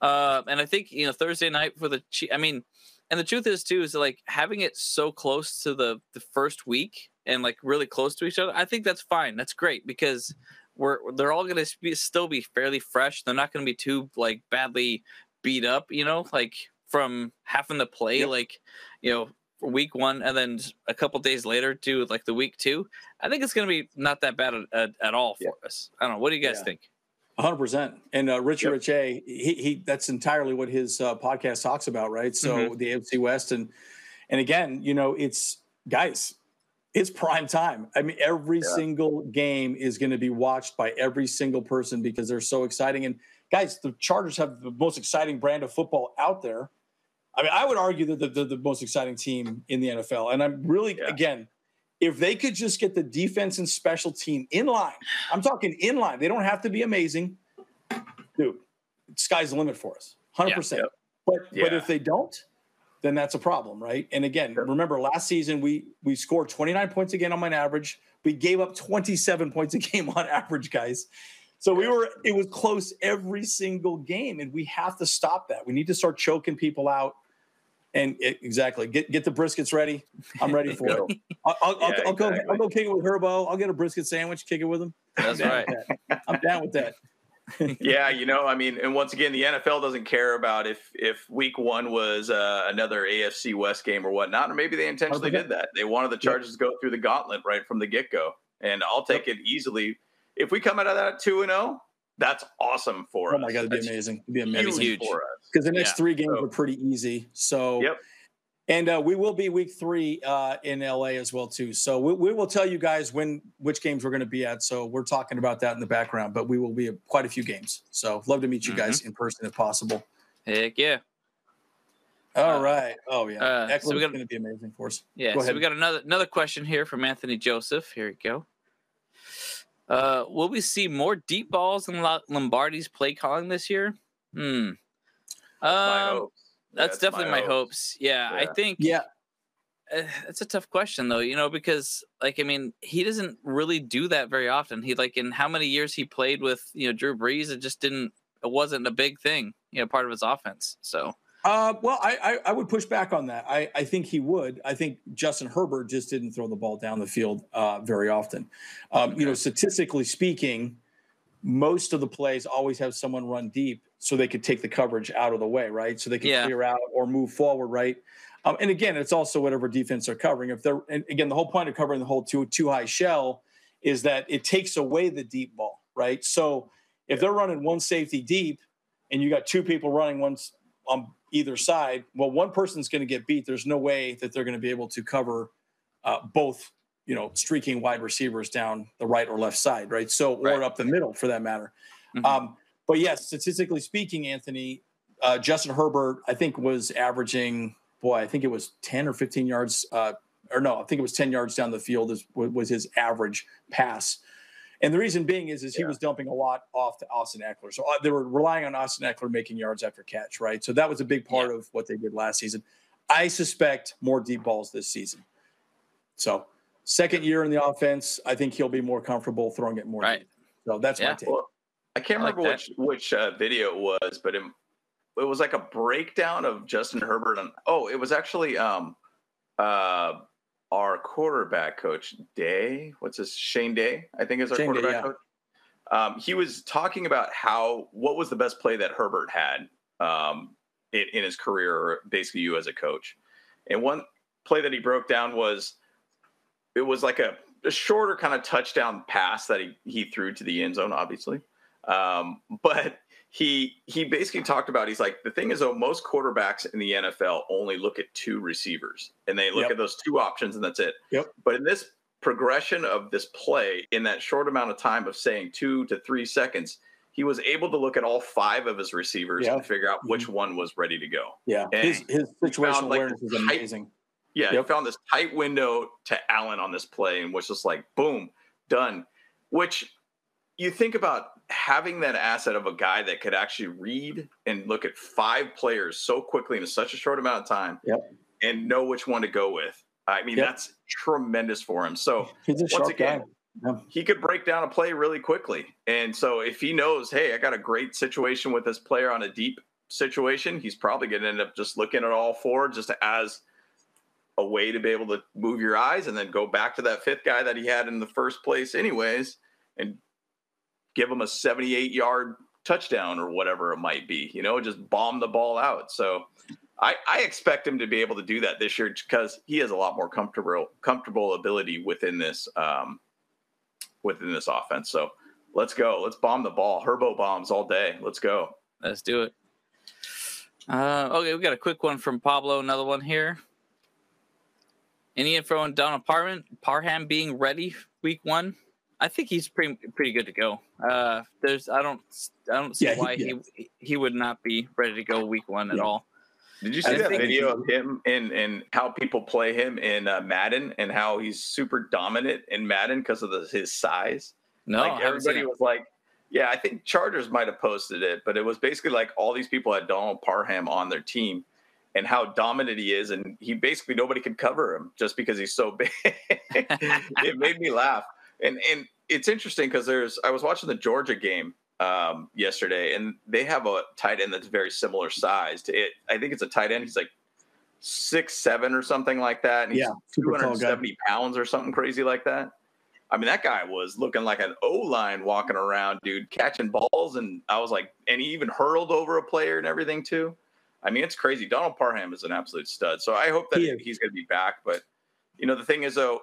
uh, and I think you know Thursday night for the. I mean, and the truth is too is like having it so close to the the first week and like really close to each other. I think that's fine. That's great because we're they're all going to be still be fairly fresh. They're not going to be too like badly beat up. You know, like from having to play yep. like you know week one and then a couple days later to like the week two, I think it's going to be not that bad at, at all for yeah. us. I don't know. What do you guys yeah. think? Hundred percent. And uh, Richard yep. He, he, that's entirely what his uh, podcast talks about, right? So mm-hmm. the AFC West and, and again, you know, it's guys, it's prime time. I mean, every yeah. single game is going to be watched by every single person because they're so exciting. And guys, the Chargers have the most exciting brand of football out there. I mean, I would argue that they're the, the most exciting team in the NFL. And I'm really, yeah. again, if they could just get the defense and special team in line, I'm talking in line. They don't have to be amazing. Dude, sky's the limit for us, 100%. Yeah. But, yeah. but if they don't, then that's a problem, right? And again, sure. remember last season we we scored 29 points a game on average. We gave up 27 points a game on average, guys. So we were it was close every single game, and we have to stop that. We need to start choking people out. And it, exactly, get get the briskets ready. I'm ready for it. I'll, (laughs) I'll, yeah, I'll, I'll exactly. go. I'll go kick it with Herbo. I'll get a brisket sandwich, kick it with him. That's right. That. I'm down with that. (laughs) yeah, you know, I mean, and once again, the NFL doesn't care about if if Week One was uh, another AFC West game or whatnot, or maybe they intentionally did that. They wanted the Chargers to go through the gauntlet right from the get go, and I'll take it easily. If we come out of that two and zero, that's awesome for oh us. my god, it'd be That's amazing. It'd be amazing Huge. for us. because the next Yeah. three games So- are pretty easy. So Yep. And uh, we will be week three uh, in LA as well too. So we, we will tell you guys when which games we're going to be at. So we're talking about that in the background, but we will be at quite a few games. So love to meet you guys in person if possible. Heck yeah. All Uh, right. Oh yeah, uh, so Ekeler's we got- going to be amazing for us. Yeah, Go so ahead. we got another another question here from Anthony Joseph. Here we go. Uh, will we see more deep balls in Lombardi's play calling this year? Hmm. Um, hopes. that's, definitely my, hopes. Yeah, I think. Yeah, uh, it's a tough question though, you know, because like I mean, he doesn't really do that very often. He like in how many years he played with you know Drew Brees, it just didn't. It wasn't a big thing, you know, part of his offense. So Uh, well, I, I I would push back on that. I, I think he would. I think Justin Herbert just didn't throw the ball down the field uh, very often. Um, You know, statistically speaking, most of the plays always have someone run deep so they could take the coverage out of the way, right? So they can Yeah. clear out or move forward, right? Um, and again, it's also whatever defense they're covering. If they're and again, the whole point of covering the whole two two high shell is that it takes away the deep ball, right? So if they're running one safety deep and you got two people running one on either side, well, one person's going to get beat. There's no way that they're going to be able to cover uh, both, you know, streaking wide receivers down the right or left side, right? So, or Right. up the middle for that matter. Mhm. Um, but yes, statistically speaking, Anthony, uh, Justin Herbert, I think was averaging, boy, I think it was 10 or 15 yards, uh, or no, I think it was 10 yards down the field is, was his average pass. And the reason being is, is he Yeah. was dumping a lot off to Austin Ekeler. So uh, they were relying on Austin Ekeler making yards after catch, right? So that was a big part of what they did last season. I suspect more deep balls this season. So second year in the offense, I think he'll be more comfortable throwing it more. Right. deep. So that's my take. Well, I can't I like remember that. which which uh, video it was, but it, it was like a breakdown of Justin Herbert. On, oh, it was actually um, uh, our quarterback coach Day. What's his Shane Day? I think is our Shane Day, quarterback yeah. coach. Um, he was talking about how what was the best play that Herbert had um, in, in his career, or basically you as a coach. And one play that he broke down was it was like a, a shorter kind of touchdown pass that he he threw to the end zone, obviously. Um, but he he basically talked about he's like the thing is though most quarterbacks in the NFL only look at two receivers and they look Yep. at those two options and that's it. Yep. But in this progression of this play in that short amount of time of saying two to three seconds, he was able to look at all five of his receivers Yeah. and figure out which mm-hmm. one was ready to go. Yeah, And his his situational like, awareness is amazing. Yeah, Yep. he found this tight window to Allen on this play and was just like, boom, done. Which you think about having that asset of a guy that could actually read and look at five players so quickly in such a short amount of time Yep. and know which one to go with. I mean, Yep. that's tremendous for him. So (laughs) once again, guy. Yeah. he could break down a play really quickly. And so if he knows, hey, I got a great situation with this player on a deep situation, he's probably going to end up just looking at all four just as a way to be able to move your eyes and then go back to that fifth guy that he had in the first place, anyways, and give him a 78 yard touchdown or whatever it might be, you know, just bomb the ball out. So I, I expect him to be able to do that this year because he has a lot more comfortable comfortable ability within this um, within this offense. So let's go. Let's bomb the ball. Herbo bombs all day. Let's go. Let's do it. Uh, okay, we got a quick one from Pablo. Another one here. Any info on Donald Parham, Parham being ready week one? I think he's pretty pretty good to go. Uh, there's I don't I don't see Yeah, he- why yeah. he he would not be ready to go week one at Yeah. all. Did you I see that video of him and and how people play him in uh, Madden and how he's super dominant in Madden because of the, his size? No, like I haven't seen everybody was like, yeah, I think Chargers might have posted it, but it was basically like all these people had Donald Parham on their team and how dominant he is, and he basically nobody could cover him just because he's so big. (laughs) it made me laugh, and and it's interesting because there's I was watching the Georgia game um, yesterday, and they have a tight end that's very similar size to it. I think it's a tight end. He's like six seven or something like that, and he's Yeah, two hundred seventy pounds or something crazy like that. I mean, that guy was looking like an O line walking around, dude, catching balls. And I was like, and he even hurled over a player and everything, too. I mean, it's crazy. Donald Parham is an absolute stud. So I hope that he he's going to be back. But, you know, the thing is, though,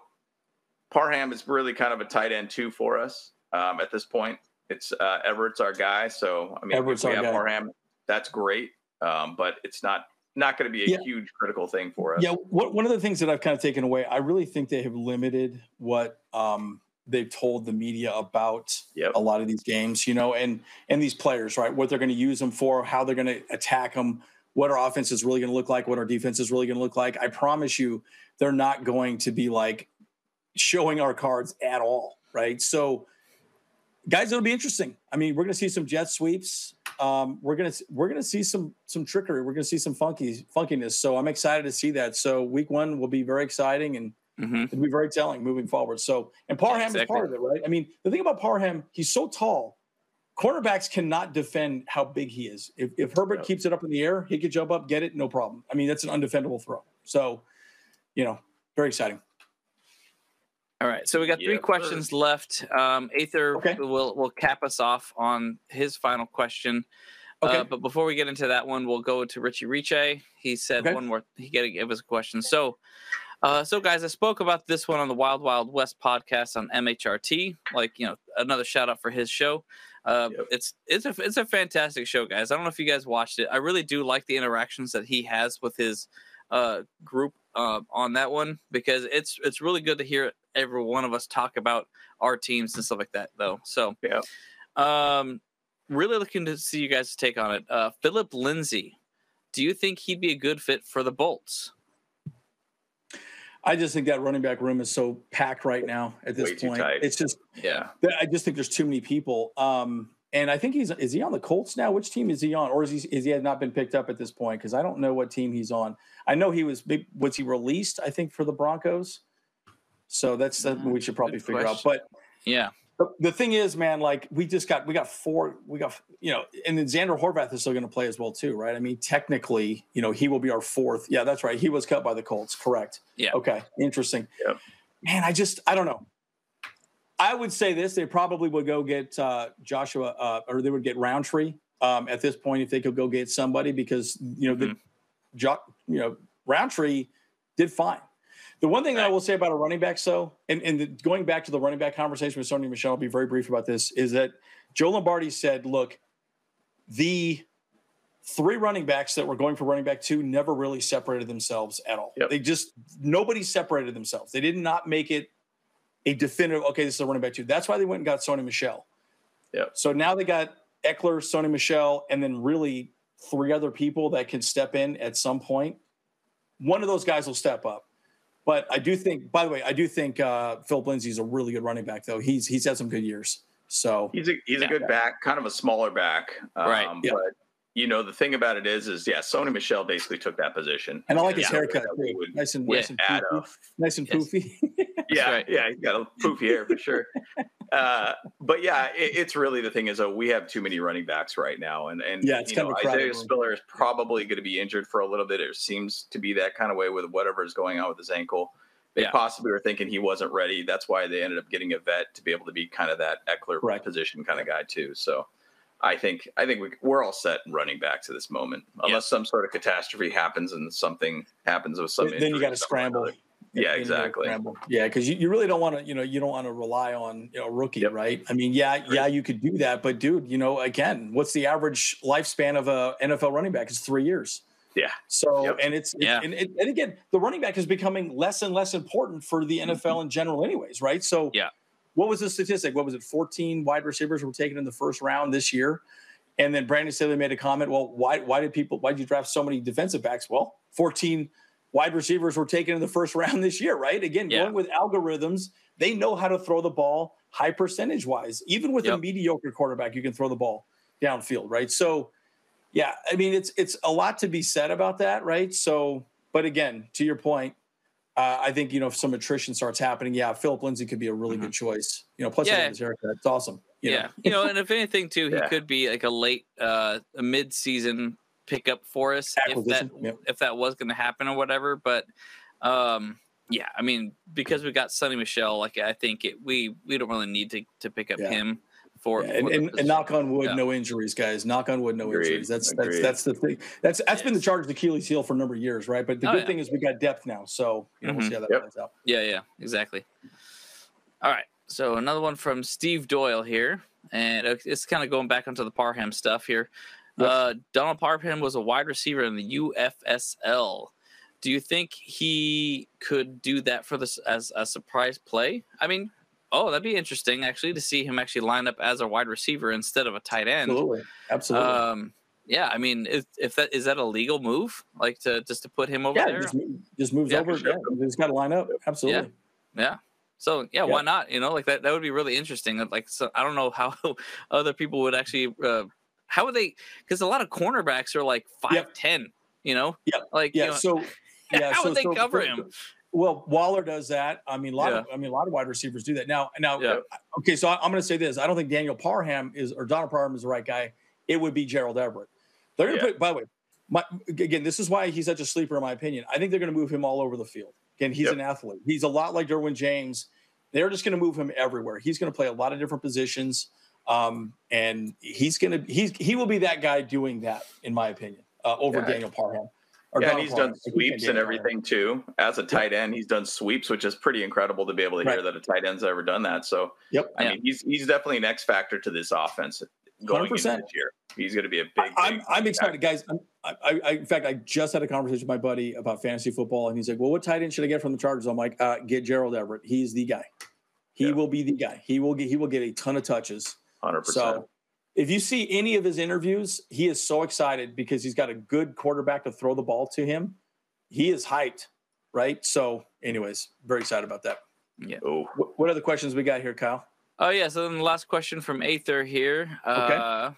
Parham is really kind of a tight end, too, for us um, at this point. It's uh, Everett's our guy. So, I mean, Everett's if we have guy. Parham, that's great. Um, but it's not not going to be a yeah. huge critical thing for us. Yeah, what, one of the things that I've kind of taken away, I really think they have limited what um, they've told the media about yep. a lot of these games, you know, and and these players, right? What they're going to use them for, how they're going to attack them, what our offense is really going to look like, what our defense is really going to look like. I promise you, they're not going to be like showing our cards at all, right? So guys, it'll be interesting. I mean, we're going to see some jet sweeps. Um, we're going to we're going to see some some trickery. We're going to see some funky funkiness. So I'm excited to see that. So week one will be very exciting and mm-hmm. it'll be very telling moving forward. So and Parham yeah, exactly. is part of it, right? I mean, the thing about Parham, he's so tall. Cornerbacks cannot defend how big he is. If, if Herbert keeps it up in the air, he could jump up, get it, no problem. I mean, that's an undefendable throw. So, you know, very exciting. All right, so we got three questions left. Um, Aether okay. will will cap us off on his final question. Uh, okay. Uh, but before we get into that one, we'll go to Richie Riche. He said okay. one more. He got to give us a question. So, uh, so guys, I spoke about this one on the Wild Wild West podcast on MHRT. Like you know, another shout out for his show. Uh, yep. It's it's a it's a fantastic show, guys. I don't know if you guys watched it. I really do like the interactions that he has with his uh, group uh, on that one because it's it's really good to hear every one of us talk about our teams and stuff like that, though. So yeah, um, really looking to see you guys take on it. Uh, Phillip Lindsay, do you think he'd be a good fit for the Bolts? I just think that running back room is so packed right now at this Way point. It's just yeah. I just think there's too many people. Um, and I think he's is he on the Colts now? Which team is he on, or is he is he had not been picked up at this point? Because I don't know what team he's on. I know he was was he released? I think for the Broncos. So that's something we should mm-hmm. probably figure out. But yeah, the thing is, man, like we just got we got four, we got you know, and then Zander Horvath is still going to play as well too, right? I mean, technically, you know, he will be our fourth. Yeah, that's right. He was cut by the Colts, correct? Yeah. Okay, interesting. Yep. Man, I just I don't know. I would say this: they probably would go get uh, Joshua, uh, or they would get Rountree um, at this point if they could go get somebody because you know mm-hmm. the jo- you know Rountree did fine. The one thing that I will say about a running back, so and, and the, going back to the running back conversation with Sony Michel, I'll be very brief about this. Is that Joe Lombardi said, "Look, the three running backs that were going for running back two never really separated themselves at all. Yep. They just nobody separated themselves. They did not make it a definitive, okay, this is a running back two. That's why they went and got Sony Michel. Yeah. So now they got Ekeler, Sony Michel, and then really three other people that can step in at some point. One of those guys will step up. But I do think, by the way, I do think uh, Phillip Lindsay is a really good running back, though. He's he's had some good years. So he's a he's yeah. a good back, kind of a smaller back, um, right? Yeah. But you know, the thing about it is, is yeah, Sony Michel basically took that position. And I like his haircut would, nice and, nice and poofy. nice and poofy. (laughs) yeah, right. yeah, he's got a poofy hair for sure. (laughs) Uh, but yeah, it, it's really the thing is, oh, we have too many running backs right now, and and yeah, it's you know, Isaiah Spiller is probably going to be injured for a little bit. It seems to be that kind of way with whatever is going on with his ankle. They yeah. possibly were thinking he wasn't ready. That's why they ended up getting a vet to be able to be kind of that Ekeler right. position kind of guy too. So I think I think we, we're all set running back to this moment, unless yep. some sort of catastrophe happens and something happens with some. Then you got to scramble. Yeah, exactly. Yeah, because you, you really don't want to, you know, you don't want to rely on you know, a rookie, yep. right? I mean, yeah, yeah, you could do that, but dude, you know, again, what's the average lifespan of a NFL running back? It's three years. Yeah. So, yep. and it's, yeah. and, and, and again, the running back is becoming less and less important for the NFL in general, anyways, right? So, yeah what was the statistic? What was it? 14 wide receivers were taken in the first round this year. And then Brandon Staley made a comment. Well, why why did people why did you draft so many defensive backs? Well, 14 wide receivers were taken in the first (laughs) round this year, right? Again, yeah. going with algorithms, they know how to throw the ball high percentage wise. Even with yep. a mediocre quarterback, you can throw the ball downfield, right? So, yeah, I mean it's it's a lot to be said about that, right? So, but again, to your point, uh, I think you know if some attrition starts happening, yeah, Phillip Lindsay could be a really mm-hmm. good choice. You know, plus yeah. his haircut, it's awesome. You yeah, know? you know, and if anything too, he yeah. could be like a late, uh, a mid-season pickup for us if that yep. if that was going to happen or whatever. But um, yeah, I mean, because we got Sony Michel, like I think it, we we don't really need to to pick up Yeah. him for, Yeah, and, and, and knock on wood, Yeah. no injuries, guys. Knock on wood, no Agreed. injuries. That's that's Agreed. that's the thing. That's that's been the Yes. Chargers' Achilles heel for a number of years, right? But the Oh, good yeah. thing is we got depth now, so you know we'll Mhm. see how that Yep. plays out. Yeah, yeah, exactly. All right. So another one from Steve Doyle here, and it's kind of going back onto the Parham stuff here. Yep. Uh, Donald Parham was a wide receiver in the USFL. Do you think he could do that for this as a surprise play? I mean, oh, that'd be interesting actually to see him actually line up as a wide receiver instead of a tight end. Absolutely, absolutely. Um, yeah, I mean, if, if that is that a legal move, like to just to put him over yeah, there? just, just moves Yeah, over. sure. Yeah, he's got to line up. Absolutely. Yeah. yeah. So yeah, Yeah. why not? You know, like that that would be really interesting. Like so I don't know how (laughs) other people would actually uh how would they because a lot of cornerbacks are like five ten, you know? Yeah. Like Yeah. you know, so (laughs) yeah, how so, would they so- cover him? Well, Waller does that. I mean, a lot of I mean, a lot of wide receivers do that. Now, now, Yeah. okay. So I, I'm going to say this: I don't think Daniel Parham is or Donald Parham is the right guy. It would be Gerald Everett. They're going to Yeah. put. By the way, my, again, this is why he's such a sleeper in my opinion. I think they're going to move him all over the field. Again, he's Yep. an athlete. He's a lot like Derwin James. They're just going to move him everywhere. He's going to play a lot of different positions, um, and he's going to he's he will be that guy doing that, in my opinion, uh, over Yeah. Daniel Parham. Or Yeah, and he's done I keep sweeps and Daniel Parham. everything too. As a tight end, he's done sweeps, which is pretty incredible to be able to hear that a tight end's ever done that. So, Yep. I Yeah. mean, he's he's definitely an X factor to this offense going into 100%. this year. He's going to be a big. I, I'm big I'm excited, guys. I'm, I, I, I, in fact, I just had a conversation with my buddy about fantasy football, and he's like, "Well, what tight end should I get from the Chargers?" I'm like, uh, "Get Gerald Everett. He's the guy. He Yeah. will be the guy. He will get he will get a ton of touches." Hundred percent. So, if you see any of his interviews, he is so excited because he's got a good quarterback to throw the ball to him. He is hyped, right? So, anyways, very excited about that. Oh, What, what other questions we got here, Kyle? Oh yeah, so then the last question from Aether here. Uh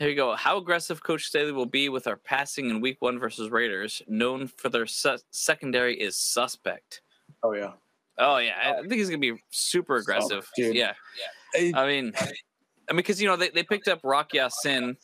here we go. How aggressive Coach Staley will be with our passing in week one versus Raiders, known for their su- secondary is suspect. Oh yeah, Oh yeah, I I think he's gonna be super aggressive. dude. yeah, Hey, I mean, I mean, because you know they, they picked up Rock Ya-Sin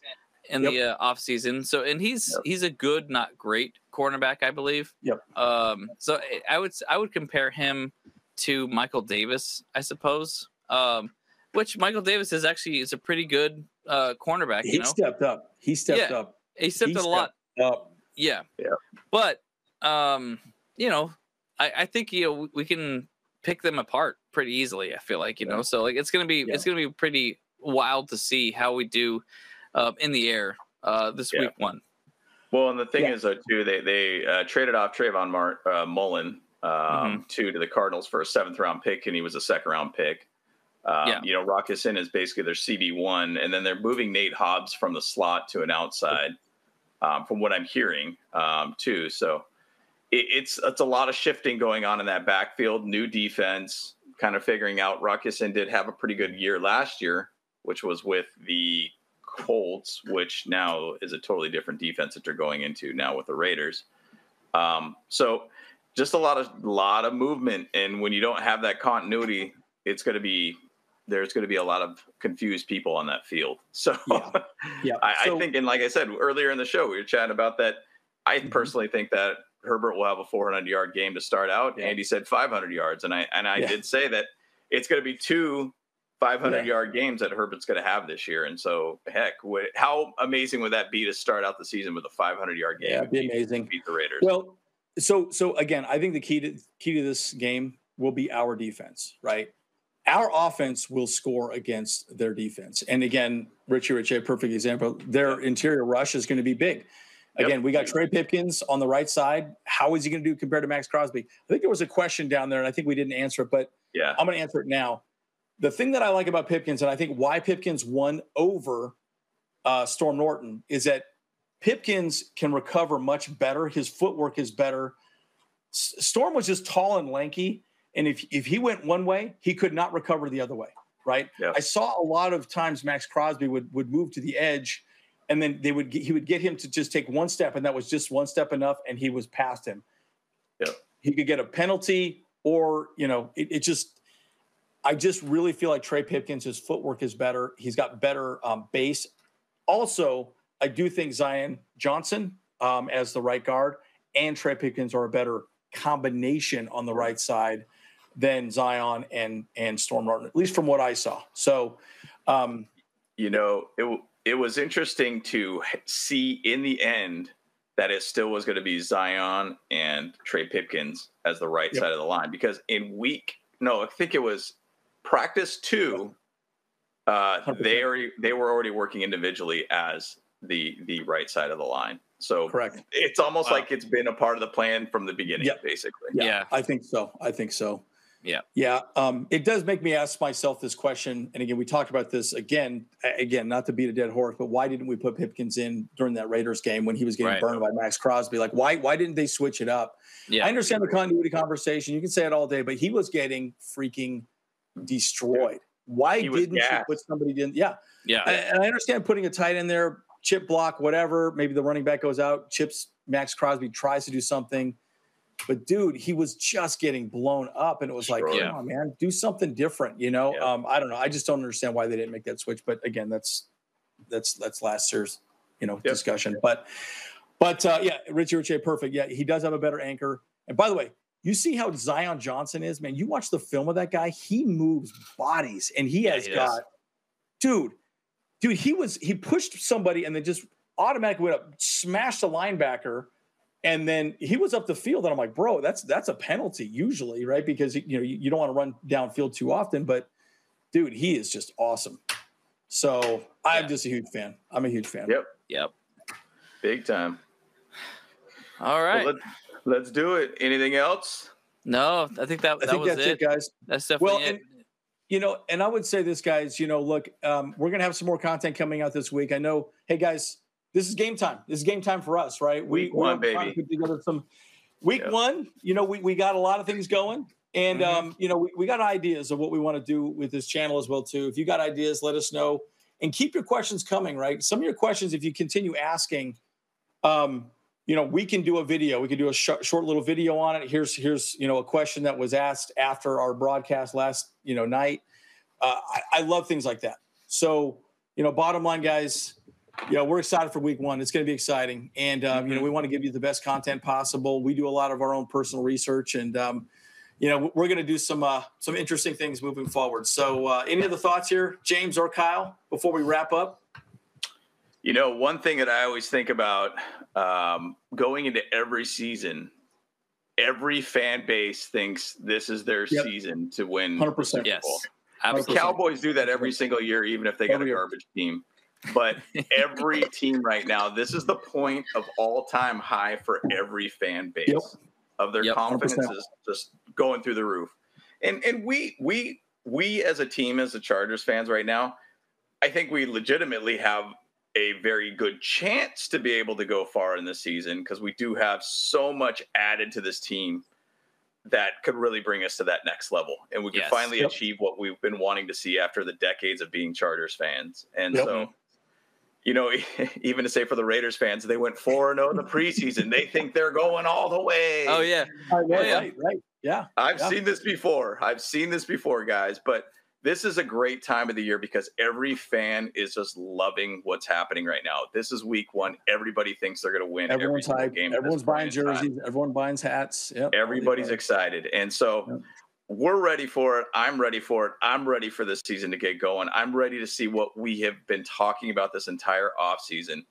in the uh, off season, so and he's Yep. he's a good, not great cornerback, I believe. Yep. Um, so I- I would I would compare him to Michael Davis, I suppose. Um, which Michael Davis is actually is a pretty good uh cornerback. he You know, stepped up. He stepped Yeah. up. he stepped he in a lot. Up. Yeah. Yeah. But um, you know, I, I think you know we- we can pick them apart pretty easily. I feel like you know, so like it's gonna be Yeah. it's gonna be pretty wild to see how we do um, in the air uh, this Yeah. week one. well, and the thing Yeah. is, though, too, they they uh, traded off Trayvon Mar- uh, Mullen um, Mm-hmm. to to the Cardinals for a seventh round pick, and he was a second round pick. Um, Yeah. You know, Rock Ya-Sin is basically their CB one, and then they're moving Nate Hobbs from the slot to an outside, um, from what I'm hearing, um, too. So it, it's it's a lot of shifting going on in that backfield. New defense, kind of figuring out. Rock Ya-Sin did have a pretty good year last year, which was with the Colts, which now is a totally different defense that they're going into now with the Raiders. Um, so just a lot of lot of movement, and when you don't have that continuity, it's going to be there's going to be a lot of confused people on that field. (laughs) So Yeah. Yeah. I, So- I think, and like I said earlier in the show, we were chatting about that. I Mhm. personally think that Herbert will have a 400 yard game to start out. Yeah. Andy said 500 yards, and I and I Yeah. did say that it's going to be two 500 Yeah. yard games that Herbert's going to have this year. And so, heck, would, how amazing would that be to start out the season with a 500 yard game? Yeah, it'd be amazing. Beat the Raiders. Well, so so again, I think the key to key to this game will be our defense, right? Our offense will score against their defense. And again, Richie Rich, a perfect example. Their interior rush is going to be big. Yep. Again, we got Trey Pipkins on the right side. How is he going to do compared to Maxx Crosby? I think there was a question down there, and I think we didn't answer it, but yeah, I'm going to answer it now. The thing that I like about Pipkins, and I think why Pipkins won over uh, Storm Norton, is that Pipkins can recover much better. His footwork is better. S- Storm was just tall and lanky, and if if he went one way, he could not recover the other way. Right? Yeah. I saw a lot of times Maxx Crosby would would move to the edge, and then they would get, he would get him to just take one step, and that was just one step enough, and he was past him. Yeah. He could get a penalty, or you know, it, it just. I just really feel like Trey Pipkins, his footwork is better. He's got better um, base. Also, I do think Zion Johnson um, as the right guard and Trey Pipkins are a better combination on the right side than Zion and and Storm Norton, at least from what I saw. So, um, you know, it it was interesting to see in the end that it still was going to be Zion and Trey Pipkins as the right yep. side of the line because in week no, I think it was practice two. Uh, they already they were already working individually as the the right side of the line. So correct. It's almost wow. like it's been a part of the plan from the beginning, yep. basically. Yeah, yeah, I think so. I think so. Yeah. Yeah. Um, it does make me ask myself this question. And again, we talked about this again, again, not to beat a dead horse, but why didn't we put Pipkins in during that Raiders game when he was getting right. burned by Maxx Crosby? Like, why, why didn't they switch it up? Yeah. I understand the continuity conversation. You can say it all day, but he was getting freaking destroyed. Why didn't you put somebody in? Yeah. Yeah. and I understand putting a tight end there, chip block, whatever. Maybe the running back goes out, chips Maxx Crosby, tries to do something but dude, he was just getting blown up, and it was like, come yeah. on, man, do something different. You know, yeah. um, I don't know. I just don't understand why they didn't make that switch. But again, that's that's that's last year's you know yep. discussion. But but uh, yeah, Richie Richie, perfect. Yeah, he does have a better anchor. And by the way, you see how Zion Johnson is, man. You watch the film of that guy; he moves bodies, and he has he got, is. dude, dude. He was he pushed somebody and then just automatically went up, smashed a linebacker and then he was up the field, and I'm like, bro, that's that's a penalty usually, right? Because you know you, you don't want to run downfield too often, but dude, he is just awesome. So I'm just a huge fan. I'm a huge fan. Yep. Yep. Big time. All right. Well, let, us do it. Anything else? No, I think that, I that think was that's it. it. guys. That's definitely well, it. And, you know, and I would say this, guys. You know, look, um, we're gonna have some more content coming out this week. I know. Hey, guys, this is game time. This is game time for us, right? Week we, one, baby. put together some week yep. one. You know, we, we got a lot of things going. And mm-hmm. um, you know, we, we got ideas of what we want to do with this channel as well, too. If you got ideas, let us know. And keep your questions coming, right? Some of your questions, if you continue asking, um, you know, we can do a video. We can do a sh- short little video on it. Here's here's you know a question that was asked after our broadcast last you know night. Uh, I, I love things like that. So you know, bottom line, guys, yeah, we're excited for week one. It's going to be exciting, and um, mm-hmm. you know mm-hmm. we want to give you the best content possible. We do a lot of our own personal research, and um, you know we're going to do some uh, some interesting things moving forward. So, uh, any other thoughts here, James or Kyle, before we wrap up? You know, one thing that I always think about um, going into every season, every fan base thinks this is their yep. season to win. Hundred percent. Yes. Absolutely. Cowboys do that every single year, even if they got a garbage team but every (laughs) team right now, this is the point of all time high for every fan base yep. of their yep, confidence 100%. is just going through the roof. And and we we we as a team, as the Chargers fans right now, I think we legitimately have a very good chance to be able to go far in the season because we do have so much added to this team that could really bring us to that next level and we can yes. finally yep. achieve what we've been wanting to see after the decades of being Chargers fans. And yep. so you know, (laughs) even to say for the Raiders fans, they went 4 0 in the preseason. they think they're going all the way. Oh, oh, yeah. Oh, yeah. Right, right. Yeah. I've yeah. seen this before. I've seen this before, guys. But this is a great time of the year because every fan is just loving what's happening right now. This is week one. Everybody thinks they're going to win Everyone's every hype. game. Everyone's buying jerseys. Everyone buying hats. Yep. Everybody's excited. And so yep we're ready for it. I'm ready for it. I'm ready for this season to get going. I'm ready to see what we have been talking about this entire offseason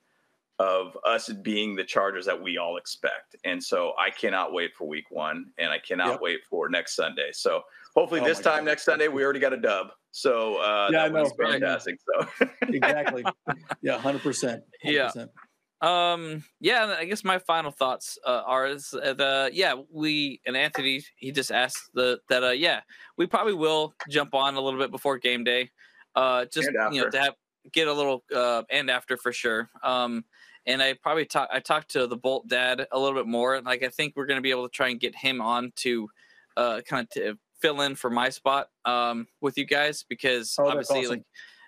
of us being the Chargers that we all expect. And so I cannot wait for week one and I cannot yep. wait for next Sunday. So hopefully oh this time God. next Sunday, we already got a dub. So uh, yeah, that was fantastic. So (laughs) exactly. Yeah. hundred percent. Yeah. Um, yeah, I guess my final thoughts uh, are is uh, the yeah we and Anthony he just asked the that uh yeah we probably will jump on a little bit before game day, uh just you know to have get a little uh and after for sure. Um, and I probably talk I talked to the Bolt dad a little bit more. Like I think we're gonna be able to try and get him on to uh kind of to fill in for my spot um with you guys because oh, obviously awesome. like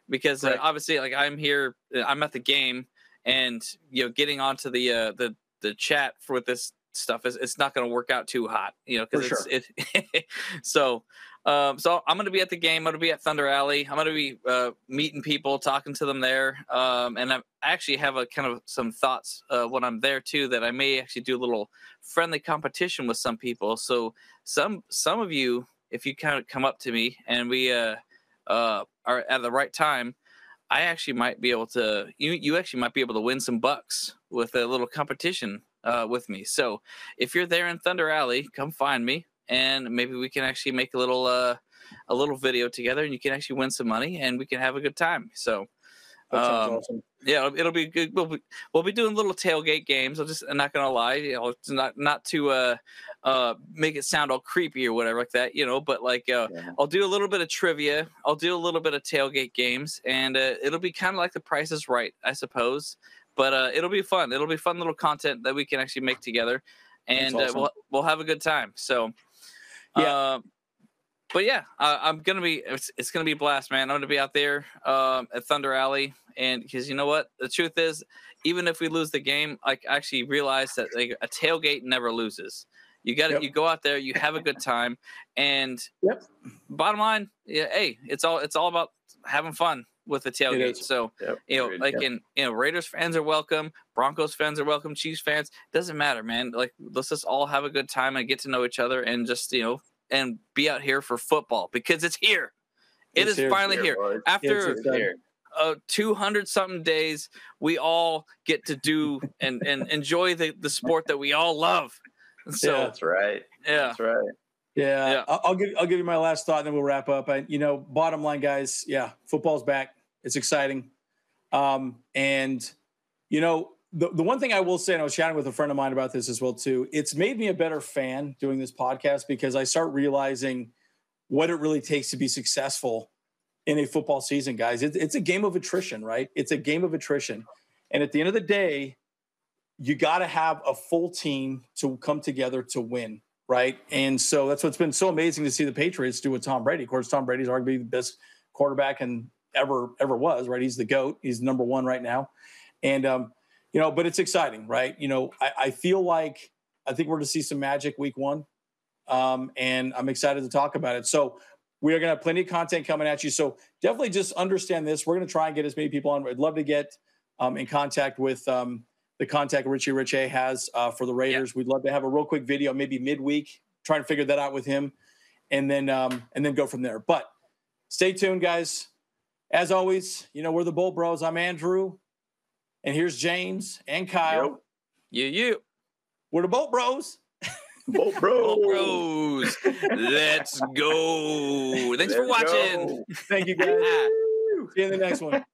because uh, obviously like I'm here I'm at the game and you know getting onto the uh, the the chat for with this stuff is it's not going to work out too hot you know because it's sure. it (laughs) so Um, so I'm going to be at the game. I'm going to be at Thunder Alley. I'm going to be uh, meeting people, talking to them there. Um, and I actually have a kind of some thoughts uh, when I'm there too that I may actually do a little friendly competition with some people. So some some of you, if you kind of come up to me and we uh, uh, are at the right time, I actually might be able to. You you actually might be able to win some bucks with a little competition uh, with me. So if you're there in Thunder Alley, come find me and maybe we can actually make a little uh, a little video together, and you can actually win some money, and we can have a good time. So. Um, awesome. Yeah, it'll, it'll, be good. We'll be, we'll be doing little tailgate games. I'm just I'm not gonna lie, you know, it's not not to uh, uh, make it sound all creepy or whatever like that, you know. But like, uh, yeah. I'll do a little bit of trivia. I'll do a little bit of tailgate games, and uh, it'll be kind of like the Price is Right, I suppose. But uh, it'll be fun. It'll be fun little content that we can actually make together, and uh, awesome. uh, we'll we'll have a good time. So yeah. Uh, but yeah, I, am gonna be. It's, it's, gonna be a blast, man. I'm gonna be out there um, at Thunder Alley, and because you know what, the truth is, even if we lose the game, I actually realize that like, a tailgate never loses. You got to yep. you go out there, you have a good time, and yep. bottom line, yeah, hey, it's all it's all about having fun with the tailgate. So yep. you know, like yep. in you know, Raiders fans are welcome, Broncos fans are welcome, Chiefs fans doesn't matter, man. Like let's just all have a good time and get to know each other and just you know and be out here for football because it's here. It it's is here, finally here. here. After uh, 200 something days, we all get to do (laughs) and and enjoy the the sport that we all love. So yeah, that's right. Yeah, that's right. Yeah, yeah. I'll, give I'll give you my last thought, and then we'll wrap up. And you know, bottom line, guys, yeah, football's back. It's exciting, um, and you know, the the one thing I will say, and I was chatting with a friend of mine about this as well too. It's made me a better fan doing this podcast because I start realizing what it really takes to be successful in a football season, guys. It, it's a game of attrition, right? It's a game of attrition, and at the end of the day, you got to have a full team to come together to win right? And so that's what's been so amazing to see the Patriots do with Tom Brady. Of course, Tom Brady's arguably the best quarterback and ever ever was, right? He's the goat. He's number one right now, and um, you know, but it's exciting, right? You know, I, I feel like I think we're going to see some magic week one, um, and I'm excited to talk about it. So we are going to have plenty of content coming at you. So definitely just understand this. We're going to try and get as many people on. I'd love to get um, in contact with um, the contact Richie Rich has uh, for the Raiders. We'd love to have a real quick video, maybe midweek, trying to figure that out with him, and then um, and then go from there. But stay tuned, guys. As always, you know we're the Bolt Bros. I'm Andrew, and here's James and Kyle. You, you. We're the Bolt Bros. (laughs) Bolt Bros. Bolt Bros. Let's go. Thanks Let's for watching. Go. Thank you, guys. (laughs) See you in the next one.